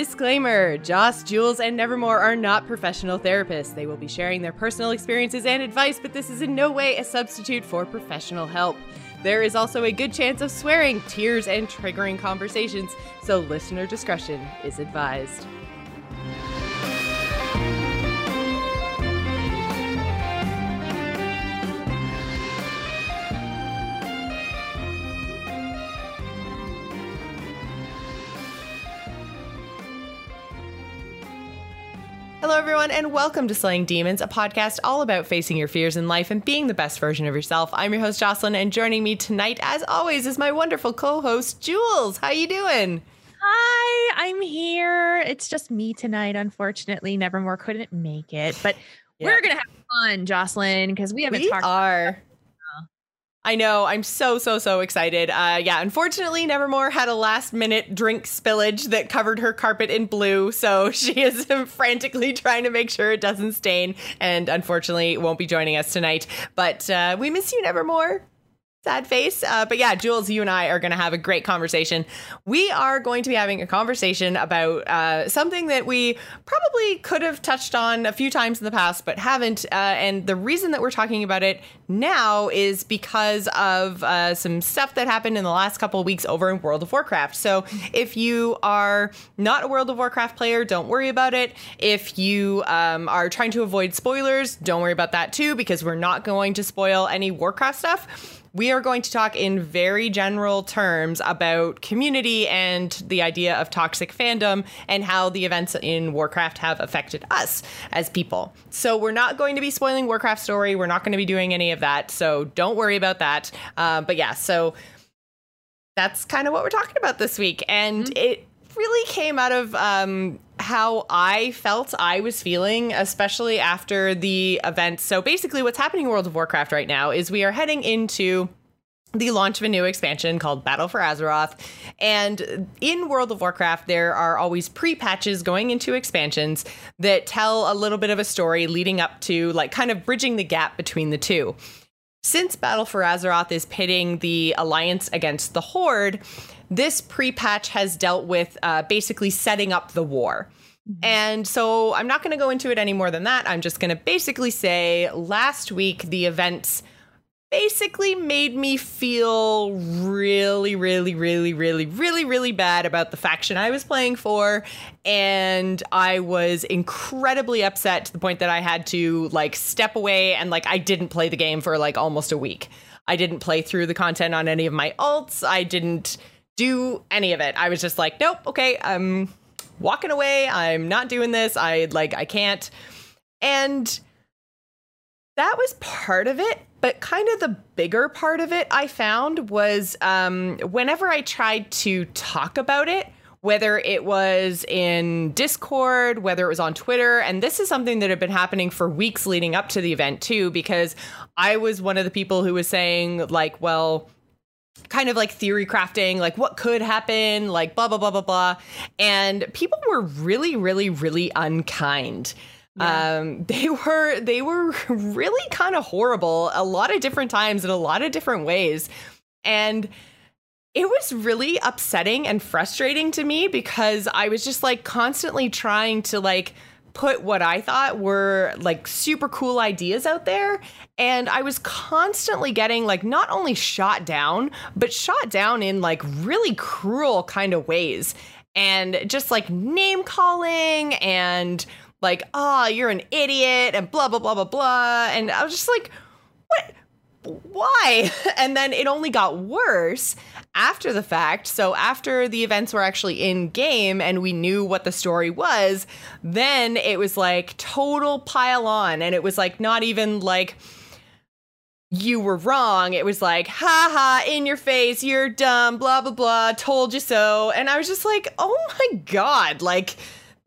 Disclaimer Joss, Jules, and Nevermore are not professional therapists. They will be sharing their personal experiences and advice, but this is in no way a substitute for professional help. There is also a good chance of swearing, tears, and triggering conversations, so listener discretion is advised. Everyone, and welcome to Slaying Demons, a podcast all about facing your fears in life and being the best version of yourself. I'm your host, Jocelyn, and joining me tonight, as always, is my wonderful co-host, Jules. How you doing? Hi, I'm here. It's just me tonight, unfortunately. Nevermore couldn't make it, but yeah. we're gonna have fun, Jocelyn, because we haven't we talked. Are. I know. I'm so, so, so excited. Uh, yeah, unfortunately, Nevermore had a last minute drink spillage that covered her carpet in blue. So she is frantically trying to make sure it doesn't stain. And unfortunately, won't be joining us tonight. But uh, we miss you, Nevermore sad face. Uh, but yeah, Jules, you and I are going to have a great conversation. We are going to be having a conversation about uh, something that we probably could have touched on a few times in the past, but haven't. Uh, and the reason that we're talking about it now is because of uh, some stuff that happened in the last couple of weeks over in World of Warcraft. So if you are not a World of Warcraft player, don't worry about it. If you um, are trying to avoid spoilers, don't worry about that too, because we're not going to spoil any Warcraft stuff we are going to talk in very general terms about community and the idea of toxic fandom and how the events in Warcraft have affected us as people. So we're not going to be spoiling Warcraft story. We're not going to be doing any of that. So don't worry about that. Uh, but yeah, so that's kind of what we're talking about this week, and mm-hmm. it really came out of um, how I felt I was feeling, especially after the event. So basically, what's happening in World of Warcraft right now is we are heading into the launch of a new expansion called Battle for Azeroth. And in World of Warcraft, there are always pre patches going into expansions that tell a little bit of a story leading up to, like, kind of bridging the gap between the two. Since Battle for Azeroth is pitting the Alliance against the Horde, this pre patch has dealt with uh, basically setting up the war. And so I'm not going to go into it any more than that. I'm just going to basically say last week, the events basically made me feel really, really, really, really, really, really bad about the faction I was playing for. And I was incredibly upset to the point that I had to like step away and like I didn't play the game for like almost a week. I didn't play through the content on any of my alts. I didn't do any of it. I was just like, nope, okay, I'm walking away. I'm not doing this. I like, I can't. And that was part of it. But kind of the bigger part of it I found was um, whenever I tried to talk about it, whether it was in Discord, whether it was on Twitter. And this is something that had been happening for weeks leading up to the event, too, because I was one of the people who was saying, like, well, kind of like theory crafting, like what could happen, like blah, blah, blah, blah, blah. And people were really, really, really unkind. Yeah. Um, they were they were really kind of horrible a lot of different times in a lot of different ways. And it was really upsetting and frustrating to me because I was just like constantly trying to like put what I thought were like super cool ideas out there. And I was constantly getting like not only shot down, but shot down in like really cruel kind of ways. And just like name calling and like, oh, you're an idiot and blah, blah, blah, blah, blah. And I was just like? Why? And then it only got worse after the fact. So after the events were actually in game and we knew what the story was, then it was like total pile on. And it was like not even like, you were wrong. It was like, ha ha, in your face, you're dumb, blah, blah, blah, told you so. And I was just like, oh my God, like,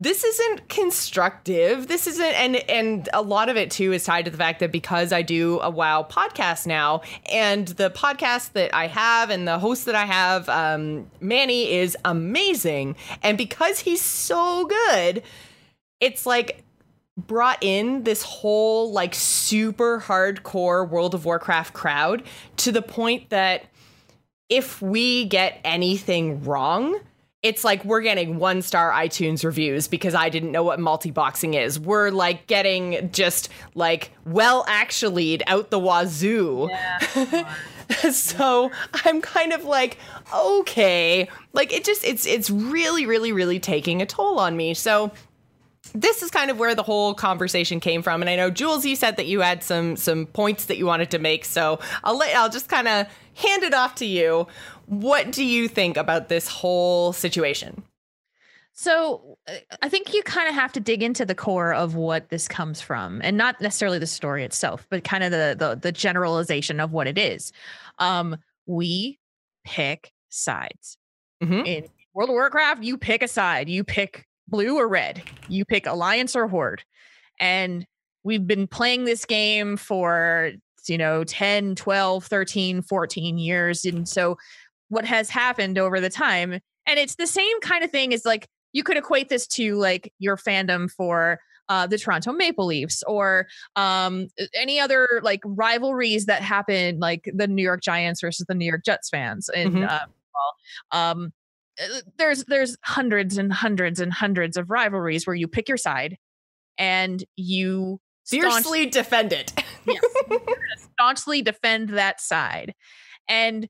this isn't constructive. This isn't and and a lot of it too is tied to the fact that because I do a WoW podcast now, and the podcast that I have and the host that I have, um, Manny is amazing. And because he's so good, it's like brought in this whole like super hardcore World of Warcraft crowd to the point that if we get anything wrong, it's like we're getting one star iTunes reviews because I didn't know what multi boxing is. We're like getting just like well actually out the wazoo. Yeah. so I'm kind of like, okay. Like it just it's it's really, really, really taking a toll on me. So this is kind of where the whole conversation came from and i know jules you said that you had some some points that you wanted to make so i'll let i'll just kind of hand it off to you what do you think about this whole situation? So uh, I think you kind of have to dig into the core of what this comes from, and not necessarily the story itself, but kind of the the, the generalization of what it is. Um, we pick sides mm-hmm. in World of Warcraft. You pick a side. You pick blue or red. You pick alliance or horde, and we've been playing this game for you know 10 12 13 14 years and so what has happened over the time. And it's the same kind of thing as like you could equate this to like your fandom for uh, the Toronto Maple Leafs or um, any other like rivalries that happen, like the New York Giants versus the New York Jets fans. And mm-hmm. uh, well, um, uh, there's there's hundreds and hundreds and hundreds of rivalries where you pick your side and you fiercely defend it. yes, staunchly defend that side. And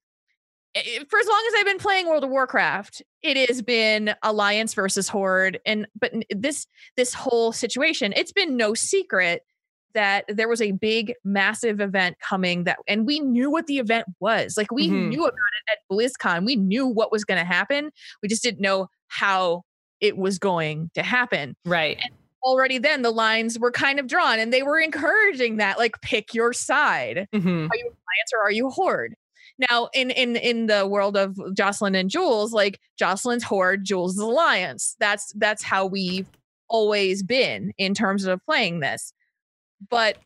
for as long as I've been playing World of Warcraft, it has been Alliance versus Horde, and but this this whole situation, it's been no secret that there was a big, massive event coming that, and we knew what the event was. Like we mm-hmm. knew about it at BlizzCon. We knew what was going to happen. We just didn't know how it was going to happen. Right. And already then the lines were kind of drawn, and they were encouraging that, like, pick your side. Mm-hmm. Are you Alliance or are you Horde? Now, in in in the world of Jocelyn and Jules, like Jocelyn's horde, Jules' alliance. That's that's how we've always been in terms of playing this. But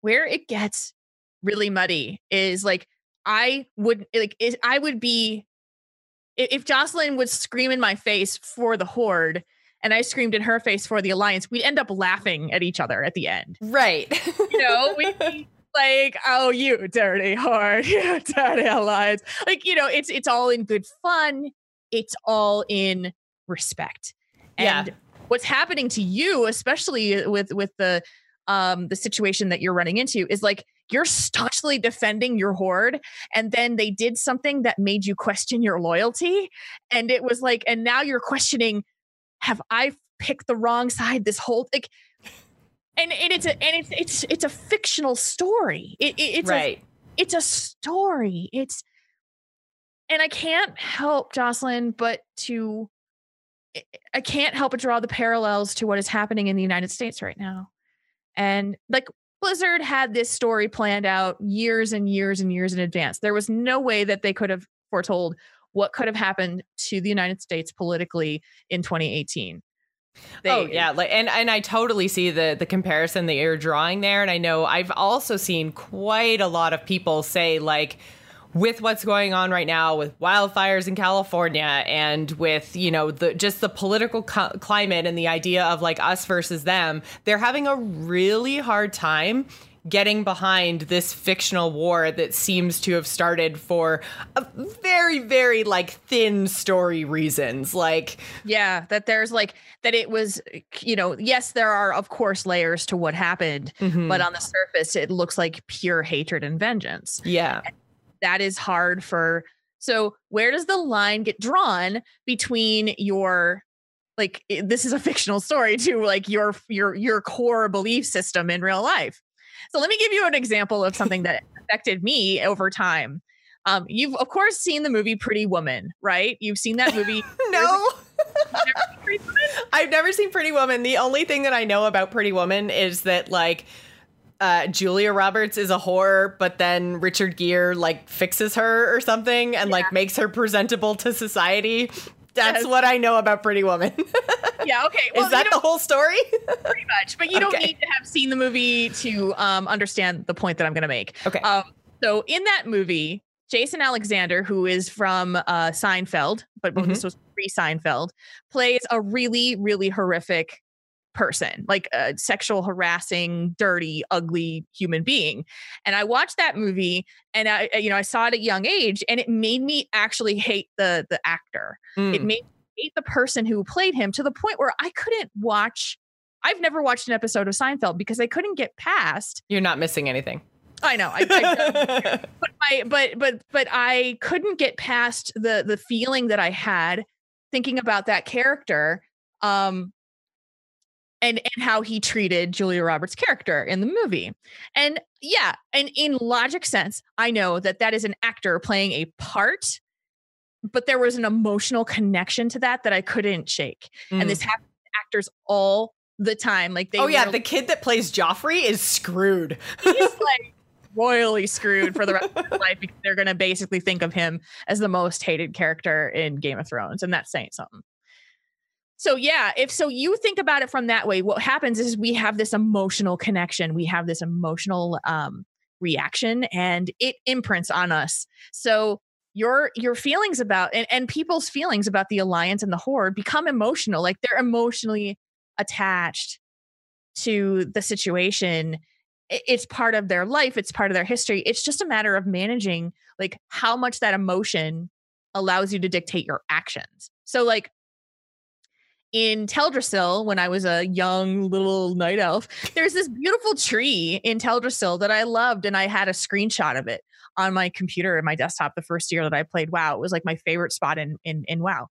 where it gets really muddy is like I would like it, I would be if Jocelyn would scream in my face for the horde and I screamed in her face for the alliance, we'd end up laughing at each other at the end. Right. you know, we like, oh, you dirty heart, you dirty alliance. Like, you know, it's it's all in good fun. It's all in respect. And yeah. what's happening to you, especially with with the um the situation that you're running into, is like you're staunchly defending your horde and then they did something that made you question your loyalty and it was like and now you're questioning have i picked the wrong side this whole like and, and it's a and it's it's it's a fictional story. It, it, it's right. A, it's a story. It's and I can't help Jocelyn, but to I can't help but draw the parallels to what is happening in the United States right now. And like Blizzard had this story planned out years and years and years in advance. There was no way that they could have foretold what could have happened to the United States politically in 2018. They, oh yeah, like and and I totally see the the comparison that you're drawing there, and I know I've also seen quite a lot of people say like with what's going on right now with wildfires in California and with you know the just the political co- climate and the idea of like us versus them, they're having a really hard time getting behind this fictional war that seems to have started for a very very like thin story reasons like yeah that there's like that it was you know yes there are of course layers to what happened mm-hmm. but on the surface it looks like pure hatred and vengeance. Yeah. And that is hard for so where does the line get drawn between your like this is a fictional story to like your your your core belief system in real life so let me give you an example of something that affected me over time. Um, you've of course seen the movie Pretty Woman, right? You've seen that movie. no. I've never seen Pretty Woman. The only thing that I know about Pretty Woman is that like uh, Julia Roberts is a whore, but then Richard Gere like fixes her or something and yeah. like makes her presentable to society. That's what I know about Pretty Woman. yeah, okay. Well, is that the whole story? pretty much. But you okay. don't need to have seen the movie to um, understand the point that I'm going to make. Okay. Um, so in that movie, Jason Alexander, who is from uh, Seinfeld, but mm-hmm. this was pre Seinfeld, plays a really, really horrific person, like a sexual harassing, dirty, ugly human being. And I watched that movie and I, you know, I saw it at a young age and it made me actually hate the the actor. Mm. It made me hate the person who played him to the point where I couldn't watch I've never watched an episode of Seinfeld because I couldn't get past. You're not missing anything. I know. I, I but I but but but I couldn't get past the the feeling that I had thinking about that character um and and how he treated Julia Roberts' character in the movie. And yeah, and in logic sense, I know that that is an actor playing a part, but there was an emotional connection to that that I couldn't shake. Mm. And this happens to actors all the time. Like they Oh yeah, the kid that plays Joffrey is screwed. He's like royally screwed for the rest of his life because they're going to basically think of him as the most hated character in Game of Thrones and that's saying something. So yeah, if so you think about it from that way, what happens is we have this emotional connection, we have this emotional um, reaction and it imprints on us. So your your feelings about and, and people's feelings about the alliance and the horde become emotional like they're emotionally attached to the situation. It's part of their life it's part of their history. It's just a matter of managing like how much that emotion allows you to dictate your actions. So like in Teldrassil when I was a young little night elf. There's this beautiful tree in Teldrassil that I loved, and I had a screenshot of it on my computer and my desktop the first year that I played WoW. It was like my favorite spot in in in WoW.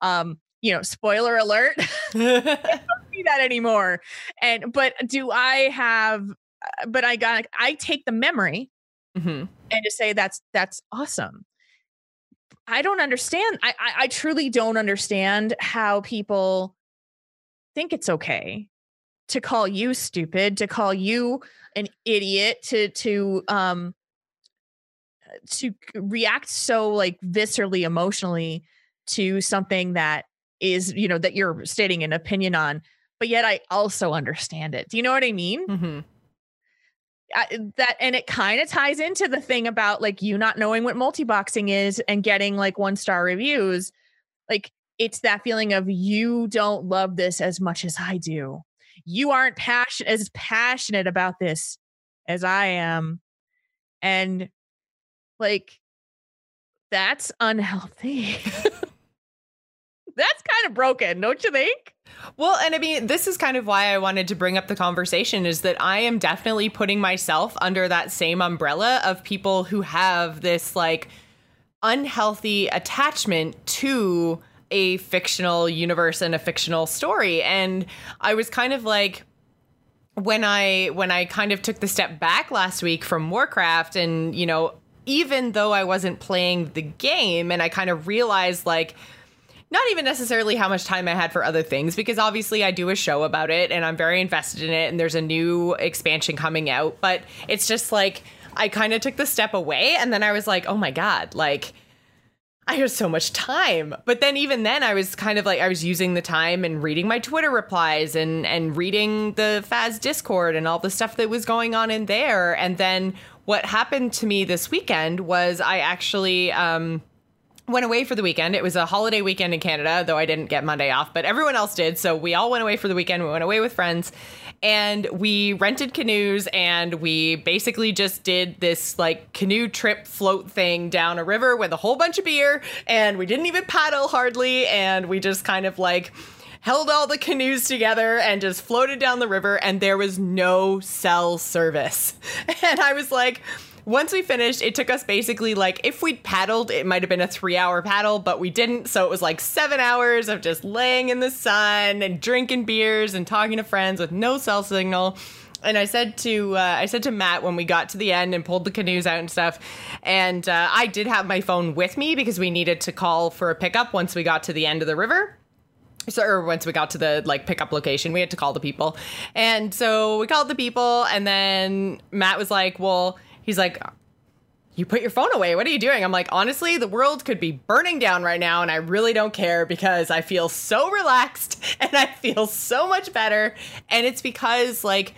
Um, you know, spoiler alert, I don't see that anymore. And but do I have? Uh, but I got I take the memory mm-hmm. and just say that's that's awesome. I don't understand. I, I, I truly don't understand how people think it's okay to call you stupid, to call you an idiot, to to um to react so like viscerally emotionally to something that is you know that you're stating an opinion on but yet i also understand it do you know what i mean mm-hmm. I, that and it kind of ties into the thing about like you not knowing what multi-boxing is and getting like one star reviews. Like it's that feeling of you don't love this as much as i do. You aren't passion as passionate about this as i am. And like that's unhealthy. That's kind of broken don't you think well, and I mean, this is kind of why I wanted to bring up the conversation is that I am definitely putting myself under that same umbrella of people who have this like unhealthy attachment to a fictional universe and a fictional story. And I was kind of like, when I when I kind of took the step back last week from Warcraft and you know even though I wasn't playing the game and I kind of realized like not even necessarily how much time I had for other things, because obviously I do a show about it and I'm very invested in it, and there's a new expansion coming out. But it's just like I kind of took the step away, and then I was like, oh my God, like. I have so much time. But then even then I was kind of like I was using the time and reading my Twitter replies and and reading the Faz Discord and all the stuff that was going on in there. And then what happened to me this weekend was I actually um went away for the weekend. It was a holiday weekend in Canada, though I didn't get Monday off, but everyone else did. So we all went away for the weekend. We went away with friends and we rented canoes and we basically just did this like canoe trip float thing down a river with a whole bunch of beer and we didn't even paddle hardly and we just kind of like held all the canoes together and just floated down the river and there was no cell service. And I was like, once we finished, it took us basically like if we'd paddled, it might have been a three hour paddle, but we didn't. So it was like seven hours of just laying in the sun and drinking beers and talking to friends with no cell signal and I said to uh, I said to Matt when we got to the end and pulled the canoes out and stuff, and uh, I did have my phone with me because we needed to call for a pickup once we got to the end of the river. so or once we got to the like pickup location we had to call the people and so we called the people and then matt was like well he's like you put your phone away what are you doing i'm like honestly the world could be burning down right now and i really don't care because i feel so relaxed and i feel so much better and it's because like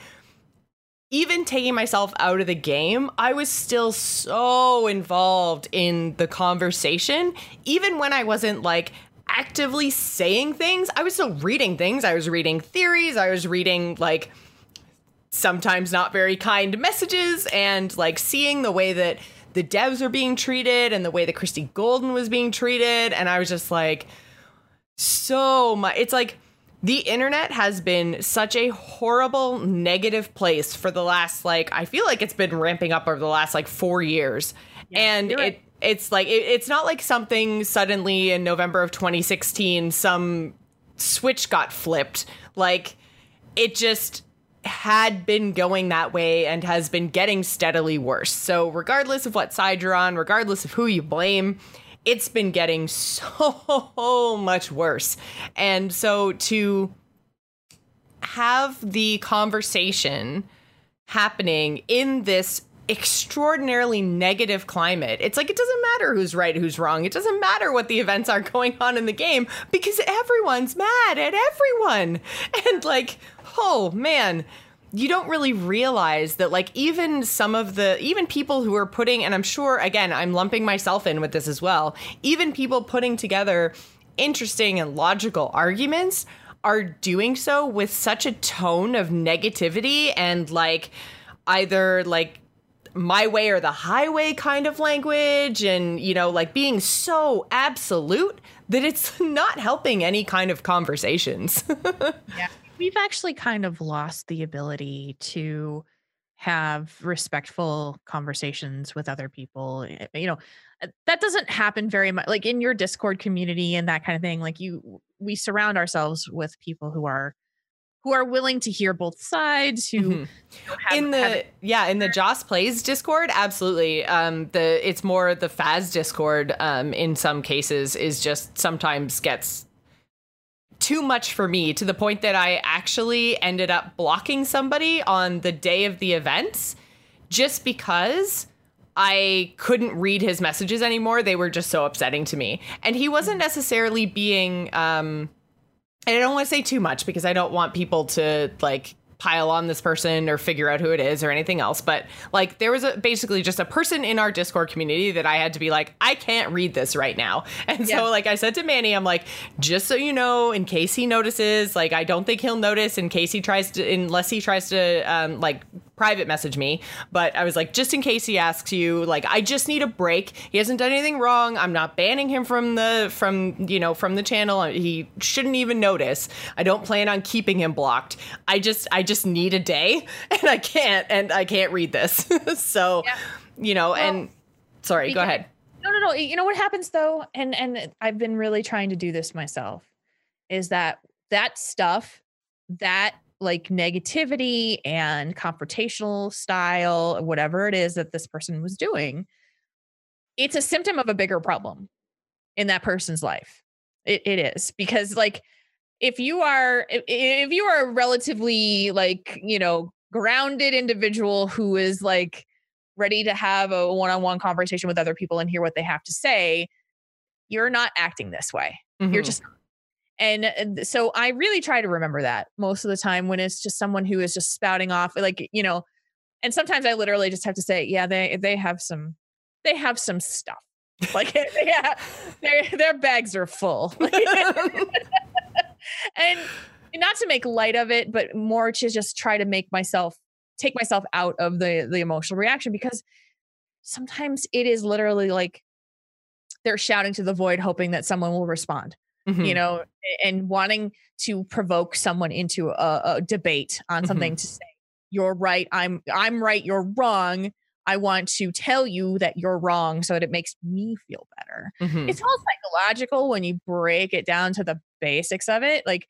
even taking myself out of the game, I was still so involved in the conversation. Even when I wasn't like actively saying things. I was still reading things. I was reading theories. I was reading like sometimes not very kind messages and like seeing the way that the devs are being treated and the way that Christie Golden was being treated. And I was just like, so much. It's like the internet has been such a horrible negative place for the last, like, I feel like it's been ramping up over the last like four years. Yeah, and it, it's like it, it's not like something suddenly in November of 2016 some switch got flipped. Like it just had been going that way and has been getting steadily worse. So regardless of what side you're on, regardless of who you blame, it's been getting so much worse. And so to have the conversation happening in this extraordinarily negative climate. It's like it doesn't matter who's right, who's wrong. It doesn't matter what the events are going on in the game because everyone's mad at everyone. And like, oh man, you don't really realize that like even some of the even people who are putting and I'm sure again, I'm lumping myself in with this as well. Even people putting together interesting and logical arguments are doing so with such a tone of negativity and like either like my way or the highway kind of language and you know like being so absolute that it's not helping any kind of conversations yeah we've actually kind of lost the ability to have respectful conversations with other people eh, you know uh, that doesn't happen very much like in your discord community and that kind of thing like you we surround ourselves with people who are who are willing to hear both sides who mm-hmm. have, in the have yeah in the joss plays discord absolutely um the it's more the faz discord um in some cases is just sometimes gets too much for me to the point that i actually ended up blocking somebody on the day of the events just because I couldn't read his messages anymore. They were just so upsetting to me. And he wasn't necessarily being um and I don't want to say too much because I don't want people to like pile on this person or figure out who it is or anything else but like there was a basically just a person in our discord community that i had to be like i can't read this right now and yeah. so like i said to manny i'm like just so you know in case he notices like i don't think he'll notice in case he tries to unless he tries to um, like private message me, but I was like, just in case he asks you, like, I just need a break. He hasn't done anything wrong. I'm not banning him from the from you know from the channel. He shouldn't even notice. I don't plan on keeping him blocked. I just I just need a day, and I can't and I can't read this. so, yeah. you know, well, and sorry, go ahead. No, no, no. You know what happens though, and and I've been really trying to do this myself, is that that stuff that like negativity and confrontational style, whatever it is that this person was doing, it's a symptom of a bigger problem in that person's life. It, it is because, like, if you are if, you are a relatively like you know grounded individual who is like ready to have a one-on-one conversation with other people and hear what they have to say you're not acting this way mm-hmm. you're just and uh, so I really try to remember that most of the time when it's just someone who is just spouting off, like, you know, and sometimes I literally just have to say, yeah, they, they have some, they have some stuff. Like, yeah, their, their bags are full. and not to make light of it, but more to just try to make myself take myself out of the the emotional reaction because sometimes it is literally like they're shouting to the void hoping that someone will respond mm-hmm. you know, and wanting to provoke someone into a, a debate on something mm-hmm. to say, you're right, I'm I'm right, you're wrong. I want to tell you that you're wrong so that it makes me feel better. Mm-hmm. It's all psychological when you break it down to the basics of it. Like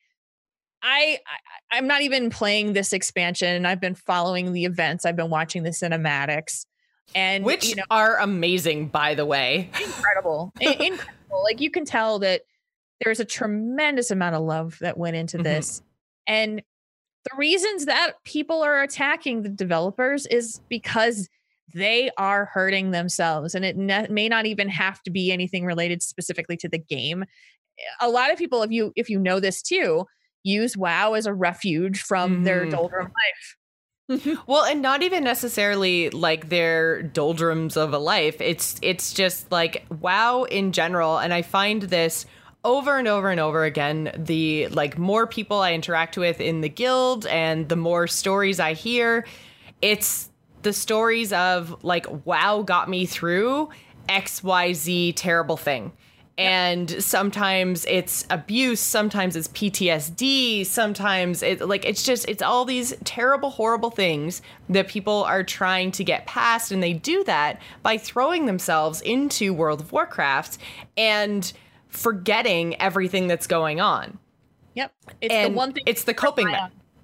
I, I I'm not even playing this expansion. I've been following the events. I've been watching the cinematics and which you know, are amazing by the way incredible incredible like you can tell that there's a tremendous amount of love that went into mm-hmm. this. And the reasons that people are attacking the developers is because they are hurting themselves and it ne- may not even have to be anything related specifically to the game a lot of people if you if you know this too use wow as a refuge from mm-hmm. their doldrum life well and not even necessarily like their doldrums of a life it's it's just like wow in general and i find this over and over and over again the like more people i interact with in the guild and the more stories i hear it's the stories of like wow got me through xyz terrible thing. And sometimes it's abuse sometimes it's ptsd sometimes it like it's just it's all these terrible horrible things that people are trying to get past. And they do that by throwing themselves into world of warcraft. And forgetting everything that's going on. Yep. It's and the one thing it's the coping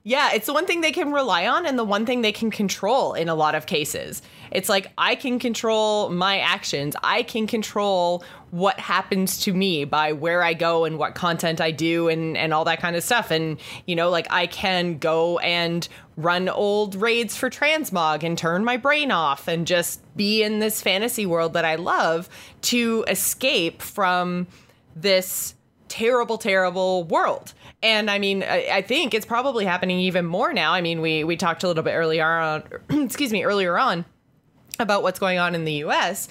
yeah, it's the one thing they can rely on and the one thing they can control in a lot of cases. It's like I can control my actions. I can control what happens to me by where I go and what content I do and and all that kind of stuff. And you know, like I can go and run old raids for transmog and turn my brain off and just be in this fantasy world that I love to escape from this terrible, terrible world. And I mean, I, I, think it's probably happening even more now. I mean, we we talked a little bit earlier on, excuse me, earlier on about what's going on in the U.S.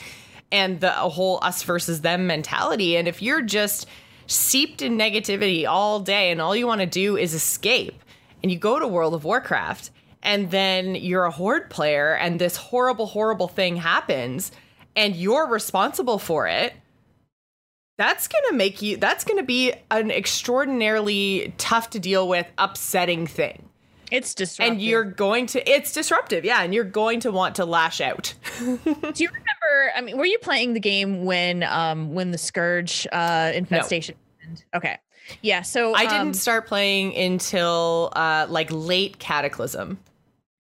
and the whole us versus them mentality. And if you're just seeped in negativity all day and all you want to do is escape, and you go to World of Warcraft, and then you're a horde player, and this horrible, horrible thing happens, and you're responsible for it that's going to make you that's going to be an extraordinarily tough to deal with upsetting thing. It's disruptive. and you're going to it's disruptive yeah and you're going to want to lash out. Do you remember i mean were you playing the game when um when the scourge uh infestation no. happened? Okay. Yeah so i um, didn't start playing until uh like late cataclysm.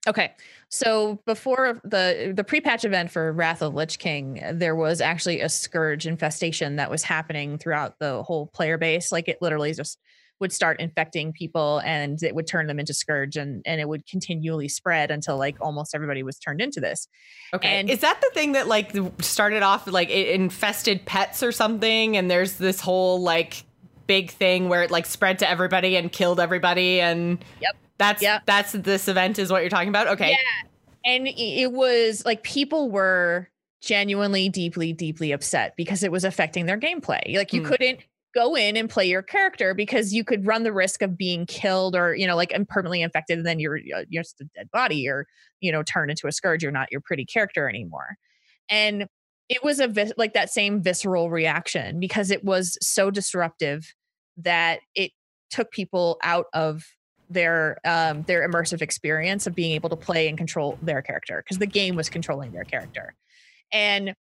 Okay so before the the pre-patch event for Wrath of Lich King, there was actually a scourge infestation that was happening throughout the whole player base. Like it literally just would start infecting people and it would turn them into scourge and and it would continually spread until like almost everybody was turned into this. Okay. And is that the thing that like started off like it infested pets or something and there's this whole like big thing where it like spread to everybody and killed everybody and Yep. That's yep. that's this event is what you're talking about. Okay. Yeah. And it was like people were genuinely deeply deeply upset because it was affecting their gameplay. Like you mm. couldn't go in and play your character because you could run the risk of being killed or you know like permanently infected and then you're uh, you're just a dead body or you know turn into a scourge you're not your pretty character anymore and it was a vis- like that same visceral reaction because it was so disruptive that it took people out of their um, their immersive experience of being able to play and control their character because the game was controlling their character and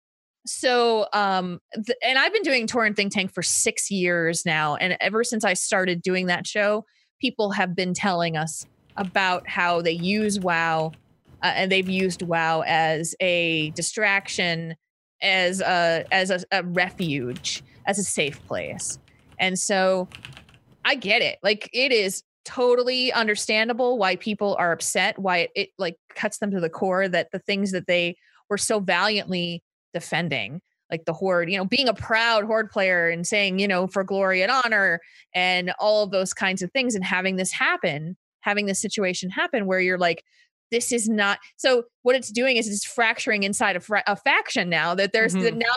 so um th- and i've been doing Tauren think tank for six years now and ever since i started doing that show people have been telling us about how they use wow uh, and they've used wow as a distraction as a as a, a refuge as a safe place and so I get it. Like it is totally understandable why people are upset why it, it like cuts them to the core that the things that they were so valiantly defending like the horde you know being a proud horde player and saying you know for glory and honor and all of those kinds of things and having this happen having this situation happen where you're like this is not so what it's doing is it's fracturing inside a, fra- a faction now that there's mm-hmm. the now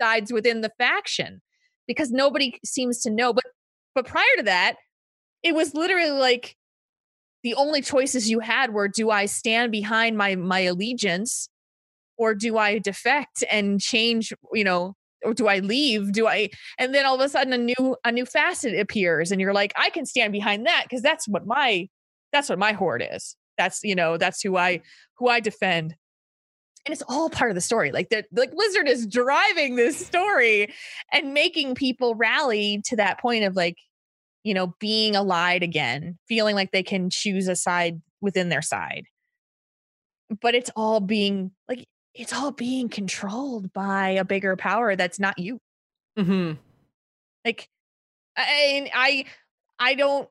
sides within the faction because nobody seems to know but but prior to that it was literally like the only choices you had were do I stand behind my my allegiance or do I defect and change, you know, or do I leave? Do I and then all of a sudden a new a new facet appears and you're like, I can stand behind that because that's what my that's what my horde is. That's you know, that's who I who I defend. And it's all part of the story. Like the like Blizzard is driving this story and making people rally to that point of like, you know, being allied again, feeling like they can choose a side within their side. But it's all being like, it's all being controlled by a bigger power that's not you. Mm-hmm. Like, I I I don't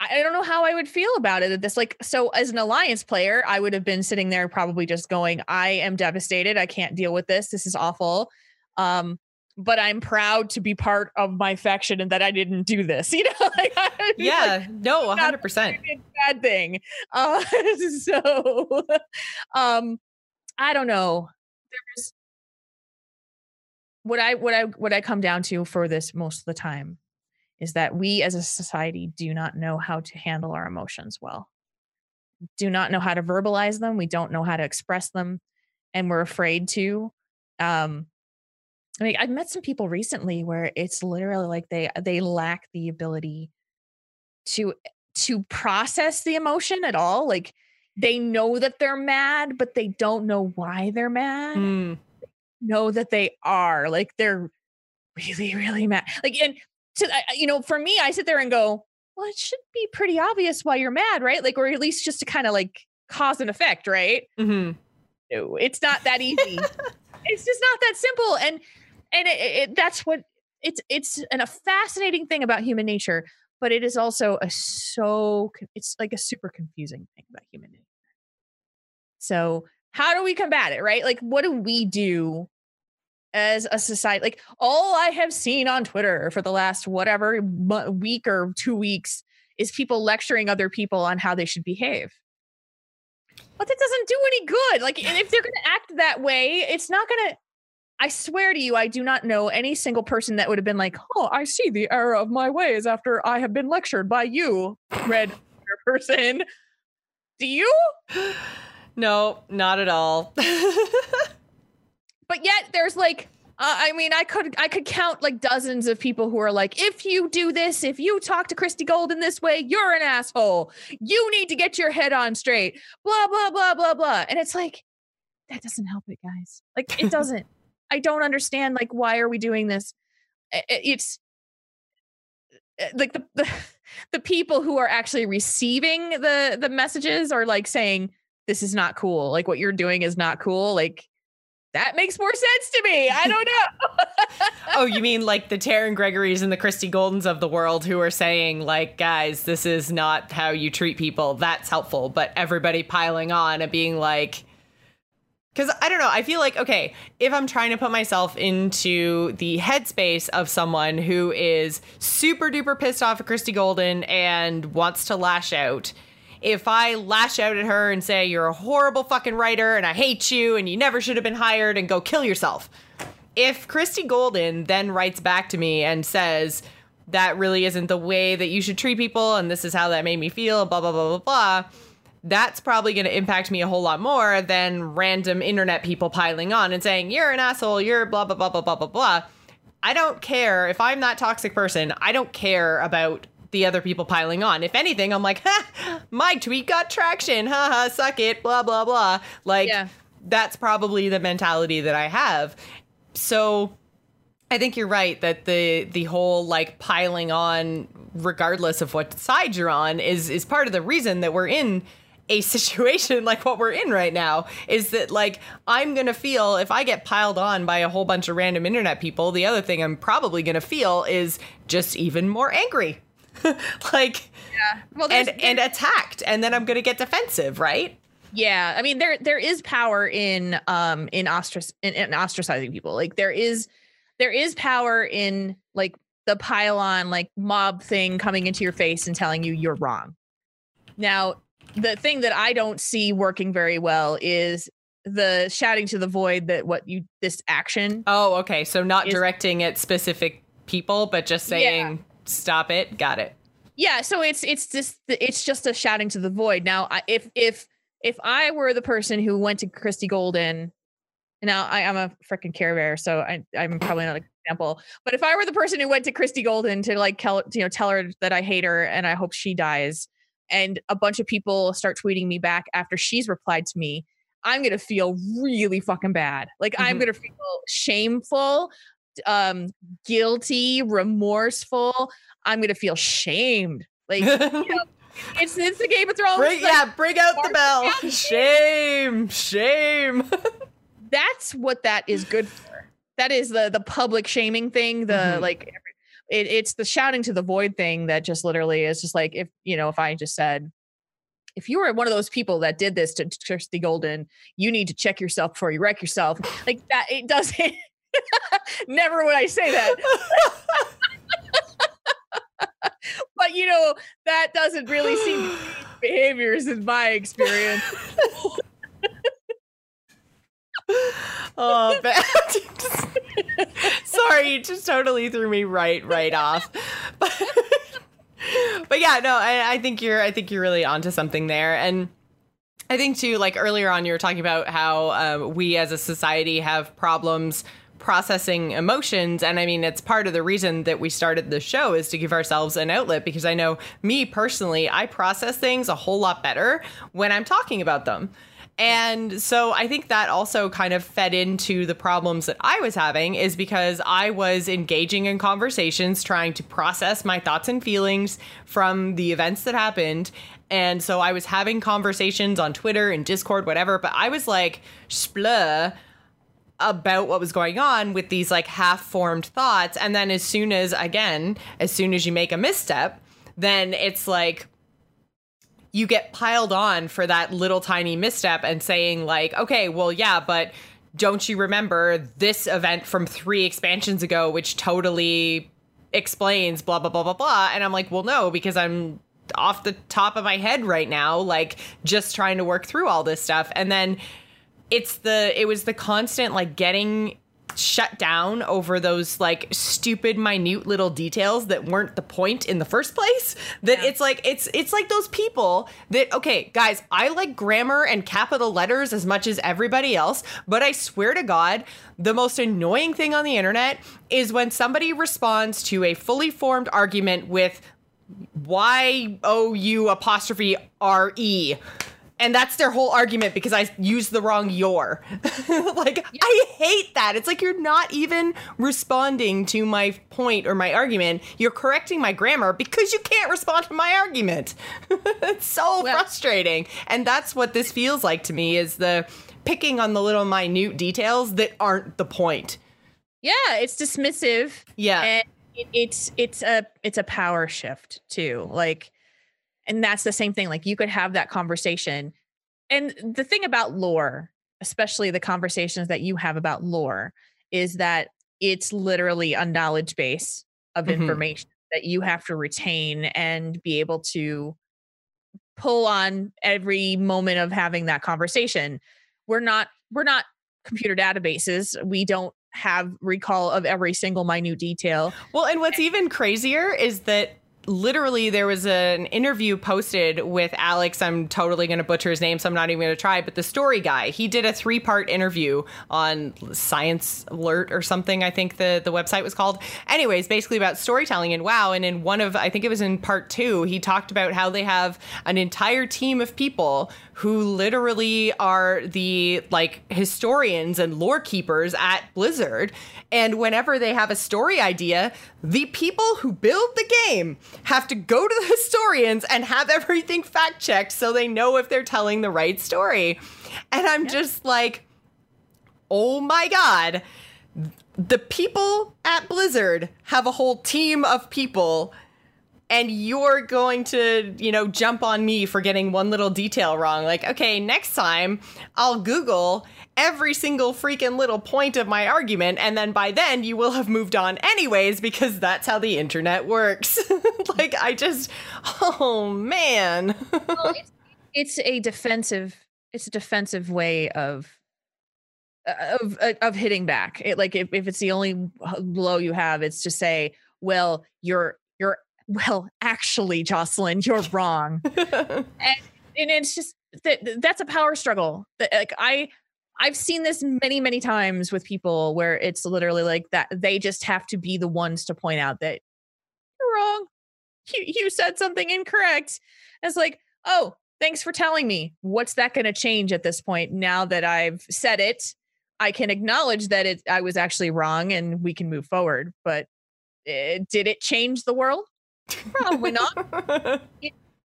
I don't know how I would feel about it. That this like so as an alliance player, I would have been sitting there probably just going, I am devastated. I can't deal with this. This is awful. Um, but I'm proud to be part of my faction and that I didn't do this. You know, like, yeah, like, no, hundred percent bad thing. Uh, so, um, I don't know. There's what I what I what I come down to for this most of the time is that we as a society do not know how to handle our emotions well. Do not know how to verbalize them. We don't know how to express them, and we're afraid to. Um, I mean, I've met some people recently where it's literally like they they lack the ability to to process the emotion at all. Like they know that they're mad, but they don't know why they're mad. Mm. Know that they are like they're really, really mad. Like, and to you know, for me, I sit there and go, well, it should be pretty obvious why you're mad, right? Like, or at least just to kind of like cause and effect, right? Mm-hmm. No, it's not that easy. it's just not that simple, and and it, it, that's what it's it's an, a fascinating thing about human nature but it is also a so it's like a super confusing thing about human nature. So how do we combat it, right? Like what do we do as a society? Like all I have seen on Twitter for the last whatever week or 2 weeks is people lecturing other people on how they should behave. But that doesn't do any good. Like if they're going to act that way, it's not going to I swear to you, I do not know any single person that would have been like, "Oh, I see the error of my ways after I have been lectured by you, red person." Do you? No, not at all. but yet, there's like, uh, I mean, I could I could count like dozens of people who are like, if you do this, if you talk to Christie Golden this way, you're an asshole. You need to get your head on straight. Blah blah blah blah blah. And it's like, that doesn't help it, guys. Like, it doesn't. I don't understand like why are we doing this? It's eh, like the, the the people who are actually receiving the the messages are like saying this is not cool. Like what you're doing is not cool. Like that makes more sense to me. I don't know. oh, you mean like the Taryn Gregorys and the Christie Goldens of the world who are saying, like, guys, this is not how you treat people. That's helpful. But everybody piling on and being like, because I don't know, I feel like, okay, if I'm trying to put myself into the headspace of someone who is super duper pissed off at Christie Golden and wants to lash out, if I lash out at her and say, you're a horrible fucking writer and I hate you and you never should have been hired and go kill yourself. If Christie Golden then writes back to me and says, that really isn't the way that you should treat people and this is how that made me feel, blah, blah, blah, blah, blah that's probably going to impact me a whole lot more than random internet people piling on and saying, you're an asshole, you're blah, blah, blah, blah, blah, blah, blah. I don't care. If I'm that toxic person, I don't care about the other people piling on. If anything, I'm like, ha, my tweet got traction. Ha ha, suck it, blah, blah, blah. Like, yeah. that's probably the mentality that I have. So I think you're right that the the whole like piling on regardless of what side you're on is is part of the reason that we're in a situation like what we're in right now is that like I'm going to feel if I get piled on by a whole bunch of random internet people, the other thing I'm probably going to feel is just even more angry. like yeah. Well, and and attacked and then I'm going to get defensive, right? Yeah. I mean there there is power in um in ostrac in, in ostracizing people. Like there is there is power in like the pile on like mob thing coming into your face and telling you you're wrong. Now, the thing that I don't see working very well is the shouting to the void that what you this action. Oh, okay. So not is, directing at specific people, but just saying yeah. stop it. Got it. Yeah. So it's it's just it's just a shouting to the void. Now, if if if I were the person who went to Christie Golden, now I, am a freaking Care Bear, so I, I'm probably not an example. But if I were the person who went to Christie Golden to like tell you know tell her that I hate her and I hope she dies, and a bunch of people start tweeting me back after she's replied to me, I'm going to feel really fucking bad. Like mm-hmm. I'm going to feel shameful, um guilty, remorseful. I'm going to feel shamed. Like you know, it's it's the Game of Thrones. Bring, like, yeah, bring out the bell. Shame, shame. That's what that is good for. That is the the public shaming thing, the mm-hmm. like it, it's the shouting to the void thing that just literally is just like if you know if I just said if you were one of those people that did this to Kirsty Golden, you need to check yourself before you wreck yourself. Like that, it doesn't. Never would I say that. but you know that doesn't really seem behaviors in my experience. Oh, bad. Sorry, you just totally threw me right, right off. But, but yeah, no, I, I think you're, I think you're really onto something there, and. I think too, like earlier on, you were talking about how um, we as a society have problems processing emotions and i mean it's part of the reason that we started the show is to give ourselves an outlet because i know me personally i process things a whole lot better when i'm talking about them and so I think that also kind of fed into the problems that I was having is because I was engaging in conversations trying to process my thoughts and feelings from the events that happened. And so I was having conversations on Twitter and Discord, whatever, but I was like, splur about what was going on with these like half formed thoughts. And then as soon as, again, as soon as you make a misstep, then it's like, you get piled on for that little tiny misstep and saying, like, okay, well, yeah, but don't you remember this event from three expansions ago, which totally explains blah, blah, blah, blah, blah. And I'm like, well, no, because I'm off the top of my head right now, like just trying to work through all this stuff. And then it's the, it was the constant like getting shut down over those like stupid minute little details that weren't the point in the first place that yeah. it's like it's it's like those people that okay guys i like grammar and capital letters as much as everybody else but i swear to god the most annoying thing on the internet is when somebody responds to a fully formed argument with y o u apostrophe r e and that's their whole argument because I used the wrong your. like yeah. I hate that. It's like you're not even responding to my point or my argument. You're correcting my grammar because you can't respond to my argument. it's so well, frustrating. And that's what this feels like to me is the picking on the little minute details that aren't the point. Yeah, it's dismissive. Yeah. And it, it's it's a it's a power shift too. Like and that's the same thing. Like you could have that conversation. And the thing about lore, especially the conversations that you have about lore, is that it's literally a knowledge base of mm-hmm. information that you have to retain and be able to pull on every moment of having that conversation. We're not we're not computer databases. We don't have recall of every single minute detail. Well, and what's even crazier is that literally there was an interview posted with Alex. I'm totally going to butcher his name, so I'm not even going to try. But the story guy, he did a three part interview on Science Alert or something. I think the the website was called. Anyways, basically about storytelling and WoW. And in one of, I think it was in part two, he talked about how they have an entire team of people who literally are the like historians and lore keepers at Blizzard. And whenever they have a story idea, the people who build the game have to go to the historians and have everything fact checked so they know if they're telling the right story. And I'm yeah. just like, oh my God. The people at Blizzard have a whole team of people and you're going to, you know, jump on me for getting one little detail wrong. Like, okay, next time I'll Google every single freaking little point of my argument, and then by then you will have moved on anyways because that's how the internet works. like, I just, oh man. well, it's, it's a defensive. It's a defensive way of uh, of uh, of hitting back. It, like if, if it's the only blow you have, it's to say, well, you're you're well, actually, Jocelyn, you're wrong. and, and it's just that that's a power struggle. That like I I've seen this many, many times with people where it's literally like that they just have to be the ones to point out that you're wrong. You you said something incorrect. And it's like, oh, thanks for telling me. What's that going to change at this point now that I've said it? I can acknowledge that it I was actually wrong and we can move forward. But it, eh, did it change the world? Probably not.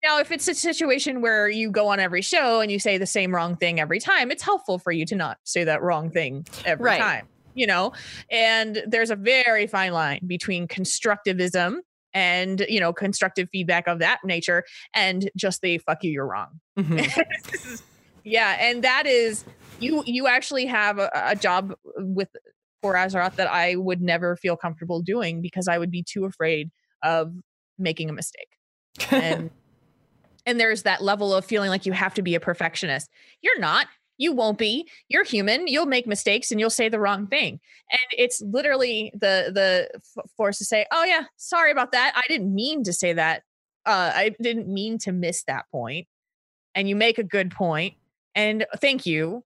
now, if it's a situation where you go on every show and you say the same wrong thing every time, it's helpful for you to not say that wrong thing every right. time. you know, and there's a very fine line between constructivism and you know constructive feedback of that nature and just the fuck you you're wrong mm-hmm. yeah and that is you you actually have a, a job with for Azeroth that I would never feel comfortable doing because I would be too afraid of making a mistake. And and there's that level of feeling like you have to be a perfectionist. You're not. You won't be. You're human. You'll make mistakes and you'll say the wrong thing. And it's literally the the force to say, "Oh yeah, sorry about that. I didn't mean to say that. Uh, I didn't mean to miss that point." And you make a good point, and thank you.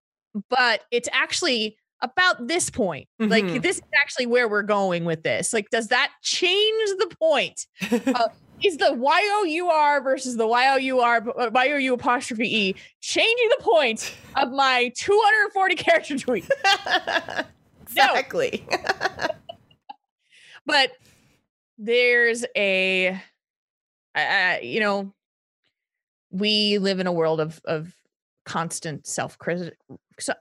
But it's actually about this point. Mm-hmm. Like this is actually where we're going with this. Like, does that change the point? uh, is the Y O U R versus the Y O U R uh, Y O U apostrophe E changing the point of my 240 character tweet? exactly. but there's a, uh, you know, we live in a world of of constant self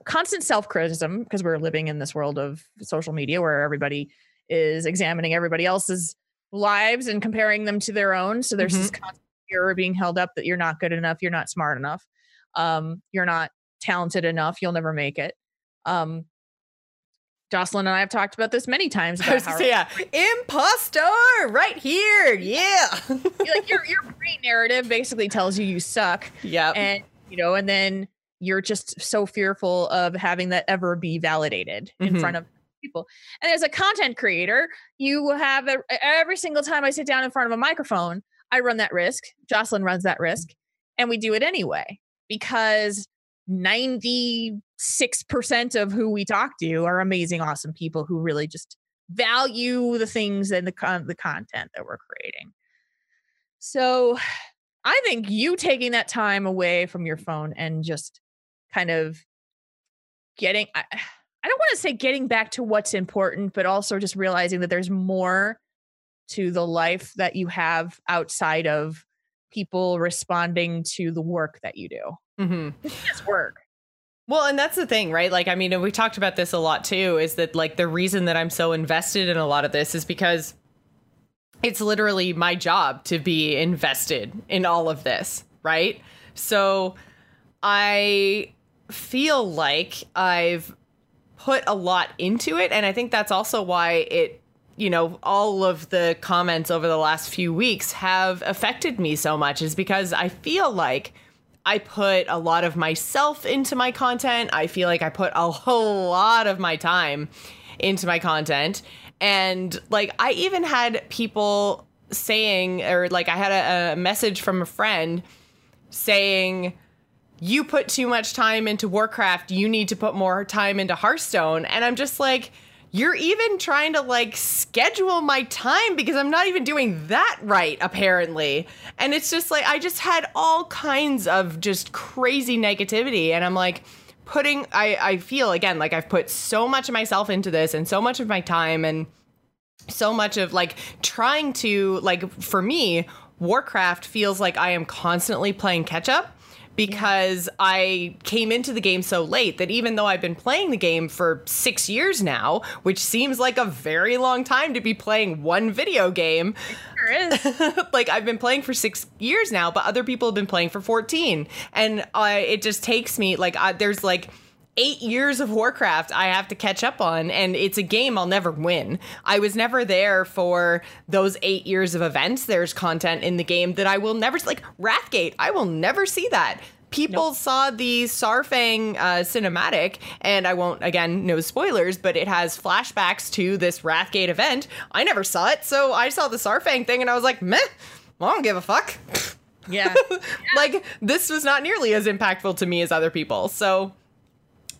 constant self criticism because we're living in this world of social media where everybody is examining everybody else's lives and comparing them to their own. So there's mm-hmm. this constant fear being held up that you're not good enough, you're not smart enough, um, you're not talented enough, you'll never make it. Um, Jocelyn and I have talked about this many times. About say, yeah, impostor right here. Yeah, like your your brain narrative basically tells you you suck. Yeah, and you know, and then you're just so fearful of having that ever be validated mm-hmm. in front of people. And as a content creator, you have a, every single time I sit down in front of a microphone, I run that risk. Jocelyn runs that risk, and we do it anyway because 96% of who we talk to are amazing, awesome people who really just value the things and the con- the content that we're creating. So, I think you taking that time away from your phone and just kind of getting I, I don't want to say getting back to what's important, but also just realizing that there's more to the life that you have outside of people responding to the work that you do. Mm-hmm. It's work. Well, and that's the thing, right? Like, I mean, we talked about this a lot too, is that like the reason that I'm so invested in a lot of this is because it's literally my job to be invested in all of this, right? So I feel like I've put a lot into it. And I think that's also why it, you know, all of the comments over the last few weeks have affected me so much, is because I feel like I put a lot of myself into my content. I feel like I put a whole lot of my time into my content. And like, I even had people saying, or like, I had a, a message from a friend saying, you put too much time into Warcraft, you need to put more time into Hearthstone. And I'm just like, you're even trying to like schedule my time because I'm not even doing that right, apparently. And it's just like, I just had all kinds of just crazy negativity. And I'm like, putting, I, I feel again like I've put so much of myself into this and so much of my time and so much of like trying to, like, for me, Warcraft feels like I am constantly playing catch up because yeah. I came into the game so late that even though I've been playing the game for six years now, which seems like a very long time to be playing one video game. Sure is. like I've been playing for six years now, but other people have been playing for 14. And I, it just takes me like, I, there's like, eight years of Warcraft I have to catch up on, and it's a game I'll never win. I was never there for those eight years of events. There's content in the game that I will never like Wrathgate. I will never see that. People nope. saw the Saurfang uh, cinematic, and I won't again no spoilers, but it has flashbacks to this Wrathgate event. I never saw it, so I saw the Saurfang thing, and I was like, meh. Well, I don't give a fuck. Yeah. like this was not nearly as impactful to me as other people. So